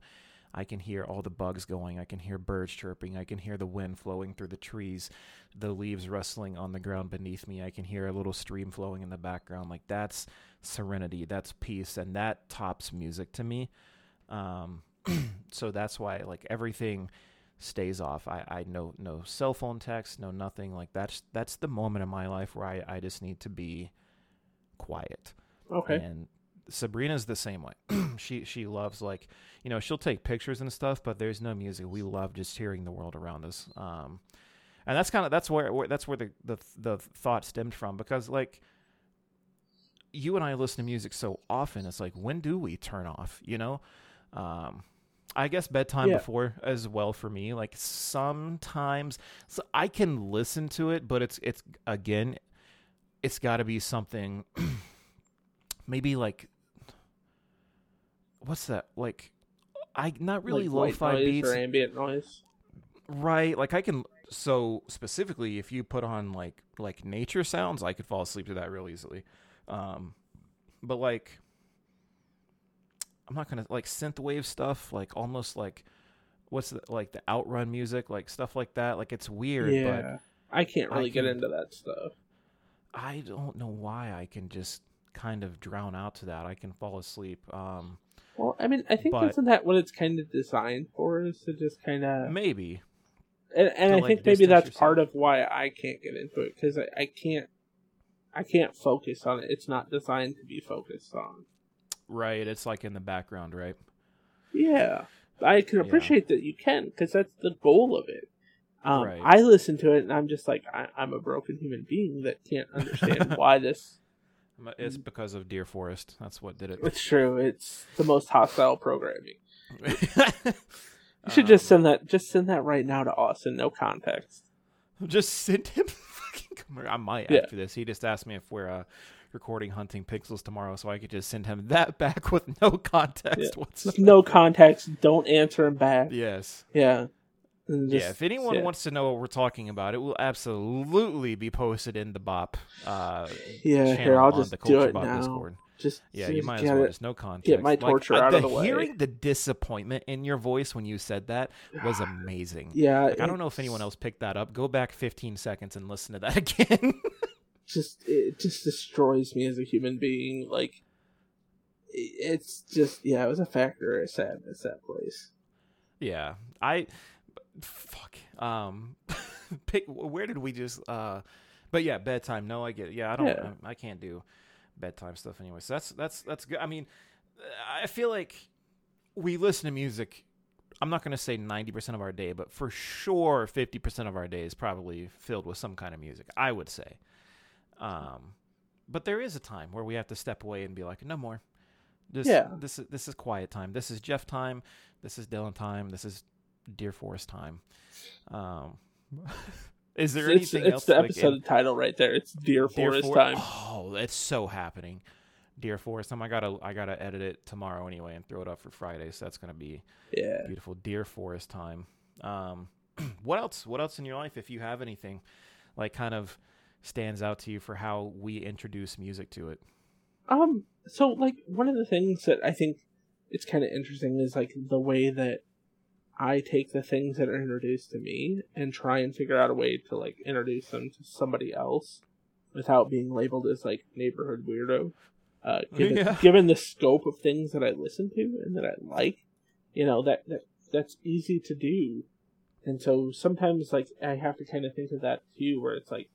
I can hear all the bugs going, I can hear birds chirping, I can hear the wind flowing through the trees, the leaves rustling on the ground beneath me, I can hear a little stream flowing in the background like that's serenity, that's peace, and that tops music to me. Um, so that's why like everything stays off. I, I no no cell phone text, no nothing like that's that's the moment in my life where I, I just need to be quiet. Okay. And Sabrina's the same way. she she loves like you know she'll take pictures and stuff, but there's no music. We love just hearing the world around us. Um, and that's kind of that's where, where that's where the, the the thought stemmed from because like you and I listen to music so often. It's like when do we turn off? You know. Um, I guess bedtime Yeah. before as well for me. Like sometimes, so I can listen to it, but it's it's again, it's got to be something. maybe like, what's that? Like, I not really like lo-fi beats, or ambient noise. right? Like I can. So specifically, if you put on like like nature sounds, I could fall asleep to that real easily. Um, but like, I'm not gonna like synthwave stuff, like almost like what's the, like the outrun music, like stuff like that. Like it's weird, but Yeah, I can't I really get into that stuff. I don't know why I can just kind of drown out to that. I can fall asleep. Um, Well, I mean, I think But- isn't that what it's kind of designed for? Is to just kind of, maybe. and, and I like, think maybe that's yourself. part of why I can't get into it because I, I can't, I can't focus on it. It's not designed to be focused on. Right, it's like in the background, right? Yeah, I can Yeah. appreciate that you can because that's the goal of it. Um, Right. I listen to it and I'm just like, I, I'm a broken human being that can't understand why this. It's because of Deer Forest. That's what did it. It's true. It's the most hostile programming. you should just send that. Just send that right now to Austin. No context. just send him. fucking I might Yeah. after this. He just asked me if we're uh, recording hunting pixels tomorrow, so I could just send him that back with no context whatsoever. No context. Don't answer him back. Yes. Yeah. And yeah. If anyone yeah. wants to know what we're talking about, it will absolutely be posted in the Bop. Uh, Yeah, here I'll on just the do it Bop now. Discord. Just Yeah, you might as well. it- Just no context. get my Like, torture uh, out the, of the way. Hearing the disappointment in your voice when you said that was amazing. Yeah, Like, I don't know if anyone else picked that up. Go back 15 seconds and listen to that again. just it just destroys me as a human being. Like it's just yeah, it was a factor of sadness that place. yeah, I fuck. Um, pick. Where did we just? Uh, but yeah, bedtime. No, I get. It. Yeah, I don't. Yeah. I, I can't do bedtime stuff anyway. So that's that's that's good. I mean, I feel like we listen to music. I'm not going to say 90% of our day, but for sure 50% of our day is probably filled with some kind of music. I would say. Um, but there is a time where we have to step away and be like, no more. This Yeah. this is this is quiet time. This is Jeff time. This is Dylan time. This is Deer Forest time. Um, is there it's, anything it's else? the like, episode in- title right there. It's Deer Deer Forest For- time. Oh, it's so happening. Deer Forest time. I gotta I gotta edit it tomorrow anyway and throw it up for Friday. So that's gonna be Yeah. beautiful. Deer Forest time. Um, what else? What else in your life, if you have anything, like kind of stands out to you for how we introduce music to it? Um. So, like, one of the things that I think it's kind of interesting is like the way that I take the things that are introduced to me and try and figure out a way to like introduce them to somebody else without being labeled as like neighborhood weirdo. Uh, given, Yeah. given the scope of things that I listen to and that I like, you know that that that's easy to do. And so sometimes like I have to kind of think of that too, where it's like,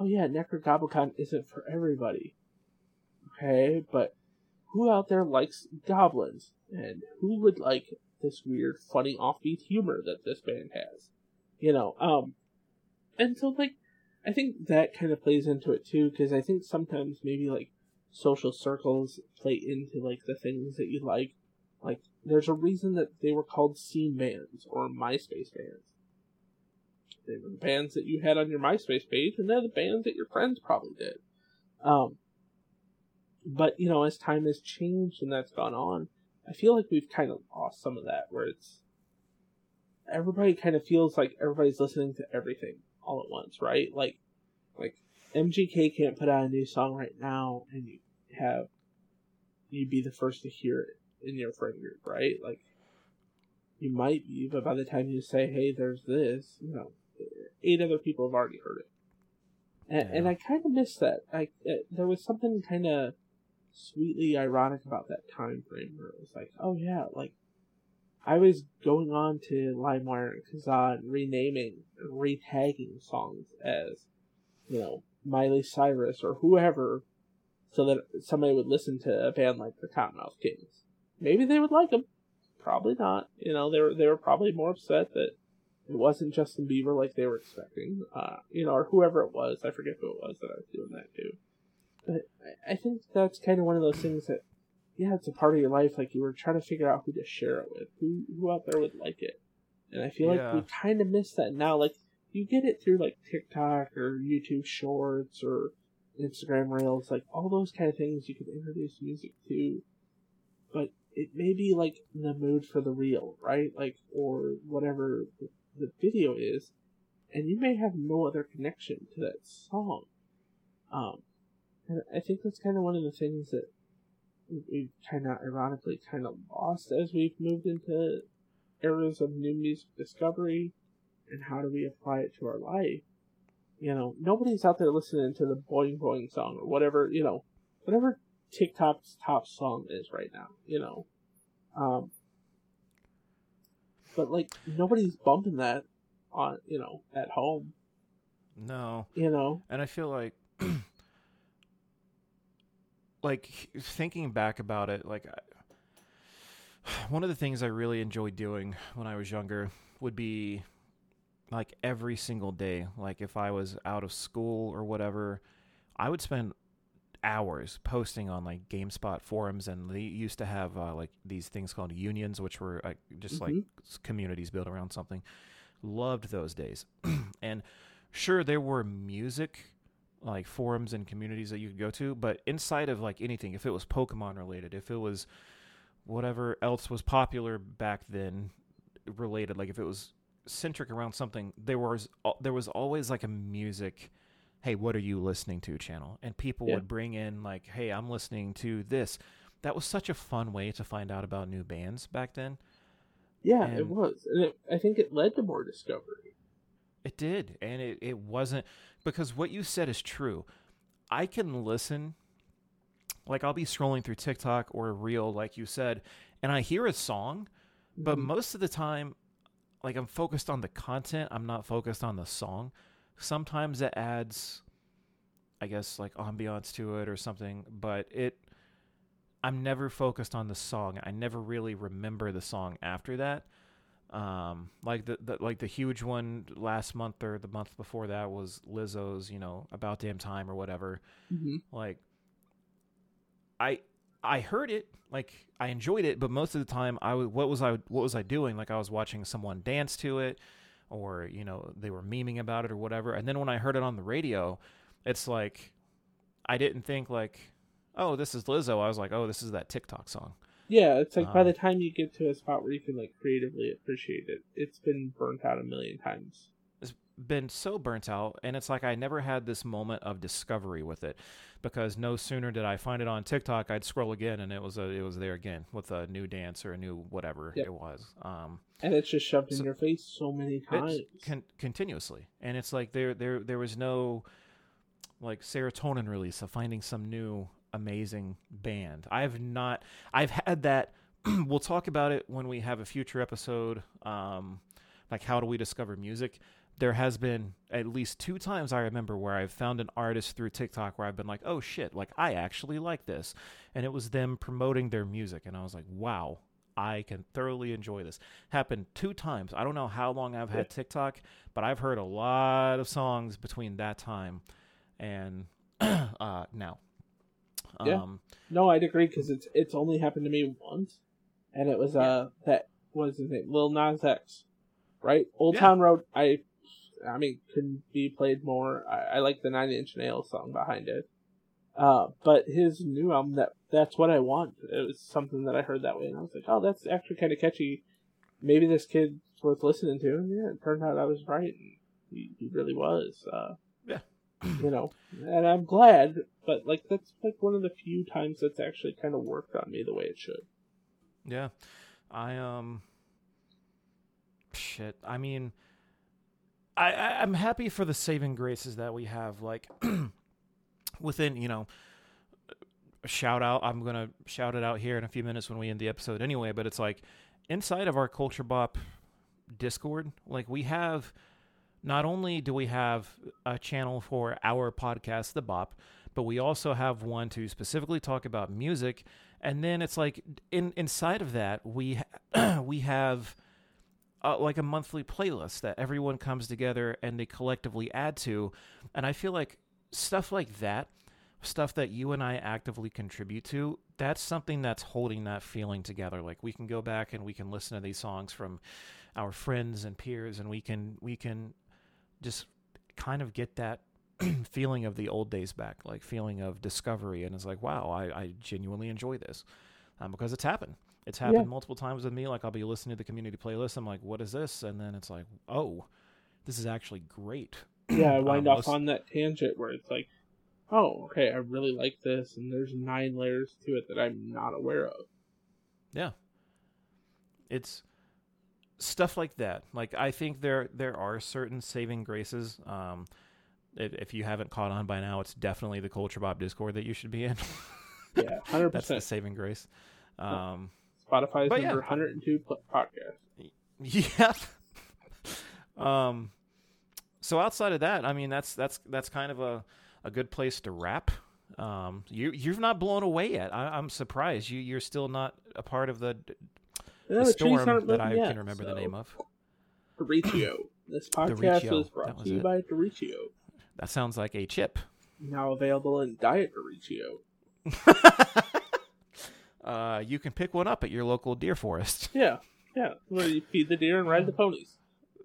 oh yeah, Nekrogoblikon isn't for everybody okay, but who out there likes goblins? And who would like this weird, funny, offbeat humor that this band has? You know, um, and so like, I think that kind of plays into it too, because I think sometimes maybe like social circles play into like the things that you like. Like, there's a reason that they were called scene bands or MySpace bands. They were the bands that you had on your MySpace page, and they're the bands that your friends probably did. Um, but you know, as time has changed and that's gone on, I feel like we've kind of lost some of that. Where it's everybody kind of feels like everybody's listening to everything all at once, right? Like, like MGK can't put out a new song right now, and you have you be the first to hear it in your friend group, right? Like, you might be, but by the time you say, "Hey, there's this," you know, eight other people have already heard it. And, and I kind of miss that. I uh, there was something kind of sweetly ironic about that time frame where it was like, oh yeah, like I was going on to LimeWire and Kazaa and renaming and retagging songs as, you know, Miley Cyrus or whoever, so that somebody would listen to a band like the Cottonmouth Kings. Maybe they would like them. Probably not. You know, they were they were probably more upset that it wasn't Justin Bieber like they were expecting. Uh, you know, or whoever it was. I forget who it was that I was doing that to. But I- think that's kind of one of those things that, yeah, it's a part of your life. Like you were trying to figure out who to share it with, who who out there would like it, and I feel like we kind of miss that now. Like you get it through like TikTok or YouTube Shorts or Instagram Reels, like all those kind of things you can introduce music to, but it may be like the mood for the reel, right? Like or whatever the, the video is, and you may have no other connection to that song. Um, and I think that's kind of one of the things that we- we've kind of ironically kind of lost as we've moved into eras of new music discovery and how do we apply it to our life. You know, nobody's out there listening to the Boing Boing song or whatever, you know, whatever TikTok's top song is right now, you know. Um, but like nobody's bumping that on, you know, at home, No. you know. And I feel like like thinking back about it, like I, one of the things I really enjoyed doing when I was younger would be like every single day, like if I was out of school or whatever, I would spend hours posting on like GameSpot forums, and they used to have uh, like these things called unions, which were like, just like Mhm. s- communities built around something. Loved those days, and sure there were music like forums and communities that you could go to, but inside of like anything, if it was Pokemon related, if it was whatever else was popular back then related, like if it was centric around something, there was there was always like a music hey, what are you listening to channel. And people Yeah. would bring in, like, hey, I'm listening to this. That was such a fun way to find out about new bands back then. Yeah, it was, and it, I think it led to more discovery. It did. And it, it wasn't because what you said is true. I can listen, like, I'll be scrolling through TikTok or a reel, like you said, and I hear a song, but Mhm. most of the time, like, I'm focused on the content, I'm not focused on the song. Sometimes it adds, I guess, like ambiance to it or something, but it. I'm never focused on the song. I never really remember the song after that. Um, like the, the like the huge one last month or the month before that was Lizzo's, you know, about damn time or whatever. Mhm. Like, I I heard it, like I enjoyed it, but most of the time I was what was I what was I doing? Like I was watching someone dance to it, or you know they were memeing about it or whatever. And then when I heard it on the radio, it's like I didn't think like, oh, this is Lizzo. I was like, oh, this is that TikTok song. Yeah, it's like by Um, the time you get to a spot where you can like creatively appreciate it, it's been burnt out a million times. it's been so burnt out and it's like I never had this moment of discovery with it because no sooner did I find it on TikTok I'd scroll again and it was a, it was there again with a new dance or a new whatever Yep. it was um And it's just shoved So- in your face so many times. con- continuously and it's like there there there was no like serotonin release of finding some new amazing band i've not i've had that we'll talk about it when we have a future episode um like how do we discover music there has been at least two times i remember where i've found an artist through tiktok where i've been like oh shit like i actually like this and it was them promoting their music and i was like wow I can thoroughly enjoy this. Happened two times. I don't know how long I've had TikTok, but I've heard a lot of songs between that time and uh, now. Yeah. Um, No, I'd agree because it's it's only happened to me once, and it was uh that what is his name Lil Nas X, right? Old Yeah. Town Road. I, I mean, couldn't be played more. I, I like the Nine Inch Nails song behind it. Uh, but his new album that that's what I want. It was something that I heard that way, and I was like, oh, that's actually kind of catchy. Maybe this kid's worth listening to. And yeah, it turned out I was right. And he, he really was. Uh, Yeah. You know, and I'm glad. But like, that's like one of the few times that's actually kind of worked on me the way it should. Yeah. I um shit. I mean I, I I'm happy for the saving graces that we have like within, you know, shout out. I'm going to shout it out here in a few minutes when we end the episode anyway, but it's like inside of our Culture Bop Discord, like we have not only do we have a channel for our podcast, The Bop, but we also have one to specifically talk about music. And then it's like in inside of that we we have uh, like a monthly playlist that everyone comes together and they collectively add to. And I feel like stuff like that, stuff that you and I actively contribute to, that's something that's holding that feeling together. Like we can go back and we can listen to these songs from our friends and peers, and we can we can just kind of get that feeling of the old days back, like feeling of discovery, and it's like, wow, I, I genuinely enjoy this um, because it's happened. It's happened Yeah. multiple times with me. Like I'll be listening to the community playlist. I'm like, what is this? And then it's like, oh, this is actually great. Yeah, I wind Um, off listen- on that tangent where it's like, oh, okay, I really like this, and there's nine layers to it that I'm not aware of. Yeah. It's stuff like that. Like I think there there are certain saving graces. Um, if, if you haven't caught on by now, it's definitely the Culture Bop Discord that you should be in. Yeah, hundred That's the percent. saving grace. Um, Spotify's but yeah. number 102 pl- podcast. yeah. um. So outside of that, I mean, that's that's that's kind of a a good place to wrap. Um, you you've not blown away yet. I, I'm surprised you you're still not a part of the, Yeah, the the storm that I yet, can remember the name of. Doricio. This podcast Doricio, was brought that was to you it. by Doricio. That sounds like a chip. Now available in Diet Doricio. uh, you can pick one up at your local deer forest. Yeah, yeah. Where you feed the deer and ride the ponies.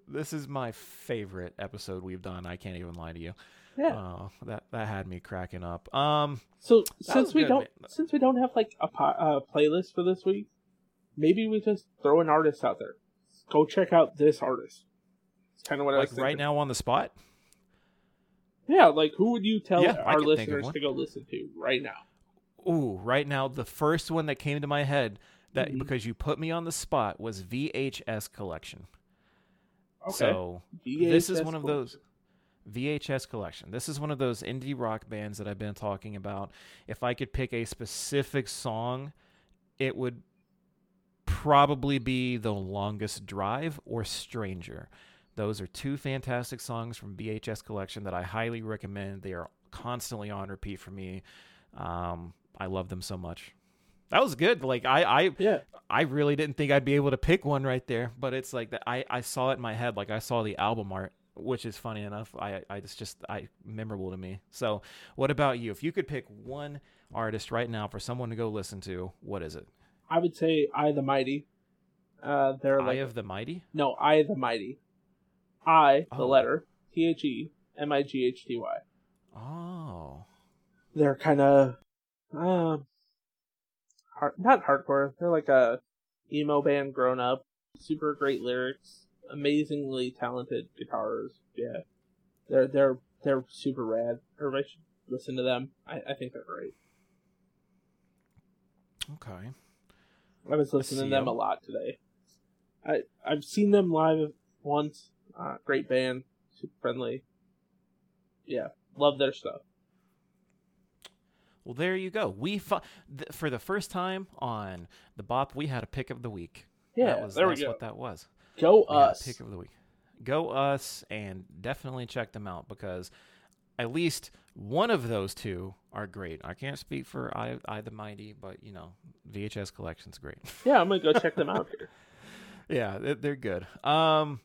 This is my favorite episode we've done. I can't even lie to you. Yeah. Uh, that that had me cracking up. Um, So since we good, don't man. since we don't have like a po- uh, playlist for this week, maybe we just throw an artist out there. Go check out this artist. It's kind of what I was like right now on the spot. Yeah, like who would you tell Yeah, our can think of listeners to go listen to right now? Ooh, right now the first one that came to my head that Mhm. because you put me on the spot was VHS collection. Okay. So this is one of those VHS collection. This is one of those indie rock bands that I've been talking about. If I could pick a specific song, it would probably be The Longest Drive or Stranger. Those are two fantastic songs from VHS collection that I highly recommend. They are constantly on repeat for me. Um, I love them so much. That was good. Like I, I Yeah. I really didn't think I'd be able to pick one right there, but it's like that. I, I saw it in my head, like I saw the album art, which is funny enough. I, I it's just I memorable to me. So, what about you? If you could pick one artist right now for someone to go listen to, what is it? I would say I the Mighty. Uh, they're Eye like of the Mighty. no I the Mighty. I the Oh. letter T H E M I G H T Y. Oh, They're kind of um hard, not hardcore. They're like a emo band grown up. Super great lyrics, amazingly talented guitars. Yeah, they're they're they're super rad. Everybody should listen to them. I, I think they're great. okay. I was listening to them, them 'em. a lot today. I I've seen them live once. Uh, great band, super friendly. Yeah, love their stuff. Well, there you go. We fu- th- for the first time on the Bop, we had a pick of the week. Yeah, that was, there we go. what that was. Go We us. pick of the week. Go us, and definitely check them out because at least one of those two are great. I can't speak for I, I the Mighty, but you know, VHS collection's great. Yeah, I'm gonna go check them out here. yeah, they- they're good. Um,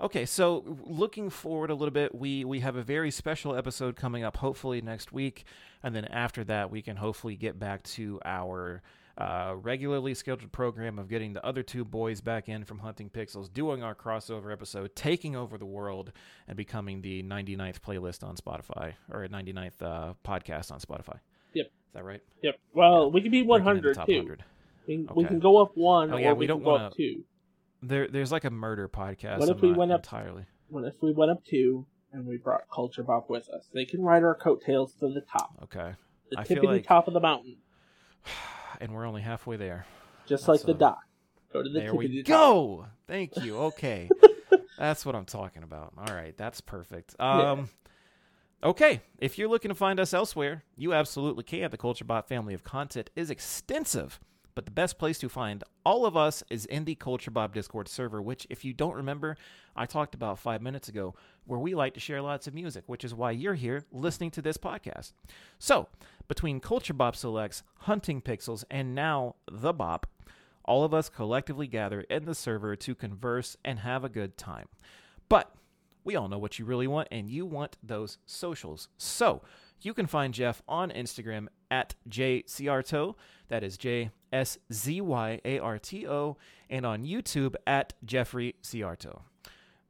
okay, so looking forward a little bit, we we have a very special episode coming up, hopefully next week, and then after that, we can hopefully get back to our. Uh, regularly scheduled program of getting the other two boys back in from Hunting Pixels, doing our crossover episode, taking over the world, and becoming the 99th playlist on Spotify or 99th uh, podcast on Spotify. Yep. Is that right? Yep. Well, we can be Breaking into 100 top too. 100. We, we Okay. can go up one, Oh, yeah, or we we, don't up two. There, there's like a murder podcast. What if I'm we went up- entirely? What if we went up two and we brought Culture Bop with us? They can ride our coattails to the top, Okay. the I tippity like- top of the mountain, and we're only halfway there. just That's like the a- dock. Go to the There we go. Thank you. Okay. that's what I'm talking about. All right, that's perfect. Yeah. Um Okay, if you're looking to find us elsewhere, you absolutely can. The CultureBop family of content is extensive, but the best place to find all of us is in the CultureBop Discord server, which, if you don't remember, I talked about five minutes ago, where we like to share lots of music, which is why you're here listening to this podcast. So, between CultureBop Selects, Hunting Pixels, and now The Bop, all of us collectively gather in the server to converse and have a good time. But we all know what you really want, and you want those socials. So you can find Jeff on Instagram at jszyarto, that is J S Z Y A R T O, and on YouTube at Jeffrey Szyarto.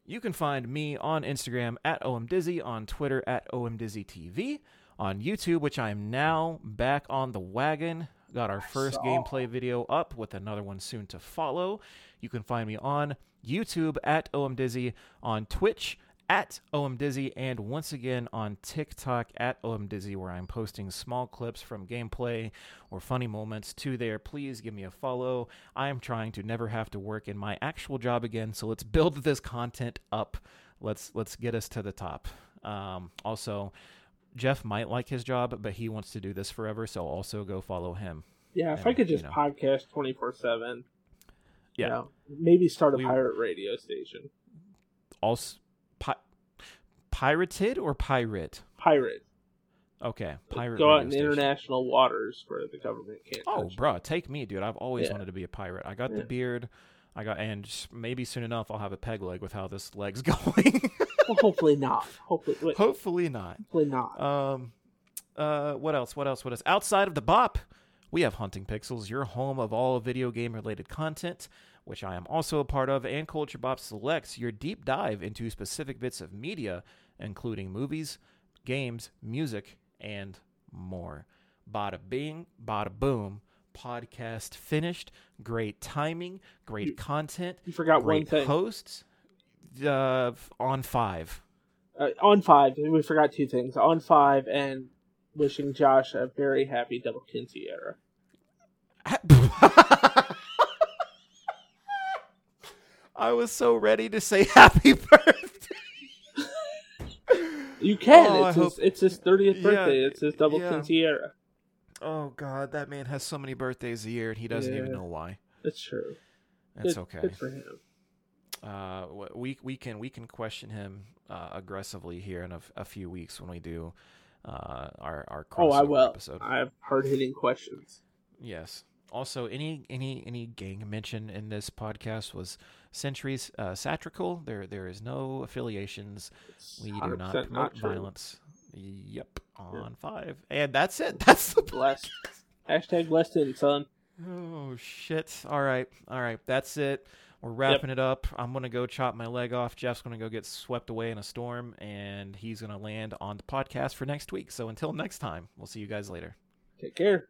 You can find me on Instagram at OMDizzy, on Twitter at OMDizzyTV, on YouTube, which I am now back on the wagon. Got our first gameplay video up with another one soon to follow. You can find me on YouTube at OMDizzy, on Twitch at OMDizzy, and once again on TikTok at OMDizzy, where I'm posting small clips from gameplay or funny moments to there. Please give me a follow. I am trying to never have to work in my actual job again, so let's build this content up. Let's let's get us to the top. Um, also, Jeff might like his job, but he wants to do this forever, so also go follow him. Yeah, if And, I could you just know. podcast 24 7. Yeah. maybe start a We- pirate radio station. Also, pirated or pirate? Pirate. Okay, pirate. Go out in station. international waters where the government can't. Oh, bro, take me, dude. I've always Yeah. wanted to be a pirate. I got the beard. I got, and maybe soon enough, I'll have a peg leg with how this leg's going. Well, hopefully not. Hopefully, wait, Hopefully not. hopefully not. Um, uh, what else? What else? What else? Outside of the bop, we have Hunting Pixels, your home of all video game related content, which I am also a part of, and Culture Bop selects your deep dive into specific bits of media, including movies, games, music, and more. Bada bing, bada boom. Podcast finished. Great timing. Great You- content. you forgot one Great thing. hosts. Uh, on five. Uh, on five, we forgot two things. On five, and wishing Josh a very happy double Kinsey era. I was so ready to say happy birthday. You can. Oh, I it's, his, hope- it's his 30th Yeah, birthday. It's his double yeah. Kinsey era. Oh God, that man has so many birthdays a year and he doesn't even know why. That's true. That's Good- okay. Good for him. Uh, we we can we can question him uh, aggressively here in a few weeks when we do uh, our our Oh, I will. episode. I have hard hitting questions. Yes. Also, any any any gang mention in this podcast was Centuries uh, satirical. There there is no affiliations. We do not promote true. violence. Yep, on five, and that's it. That's the Blessed. Hashtag blessed in, son. Oh shit! All right, all right, that's it. We're wrapping it up. I'm gonna go chop my leg off. Jeff's gonna go get swept away in a storm, and he's gonna land on the podcast for next week. So until next time, we'll see you guys later. Take care.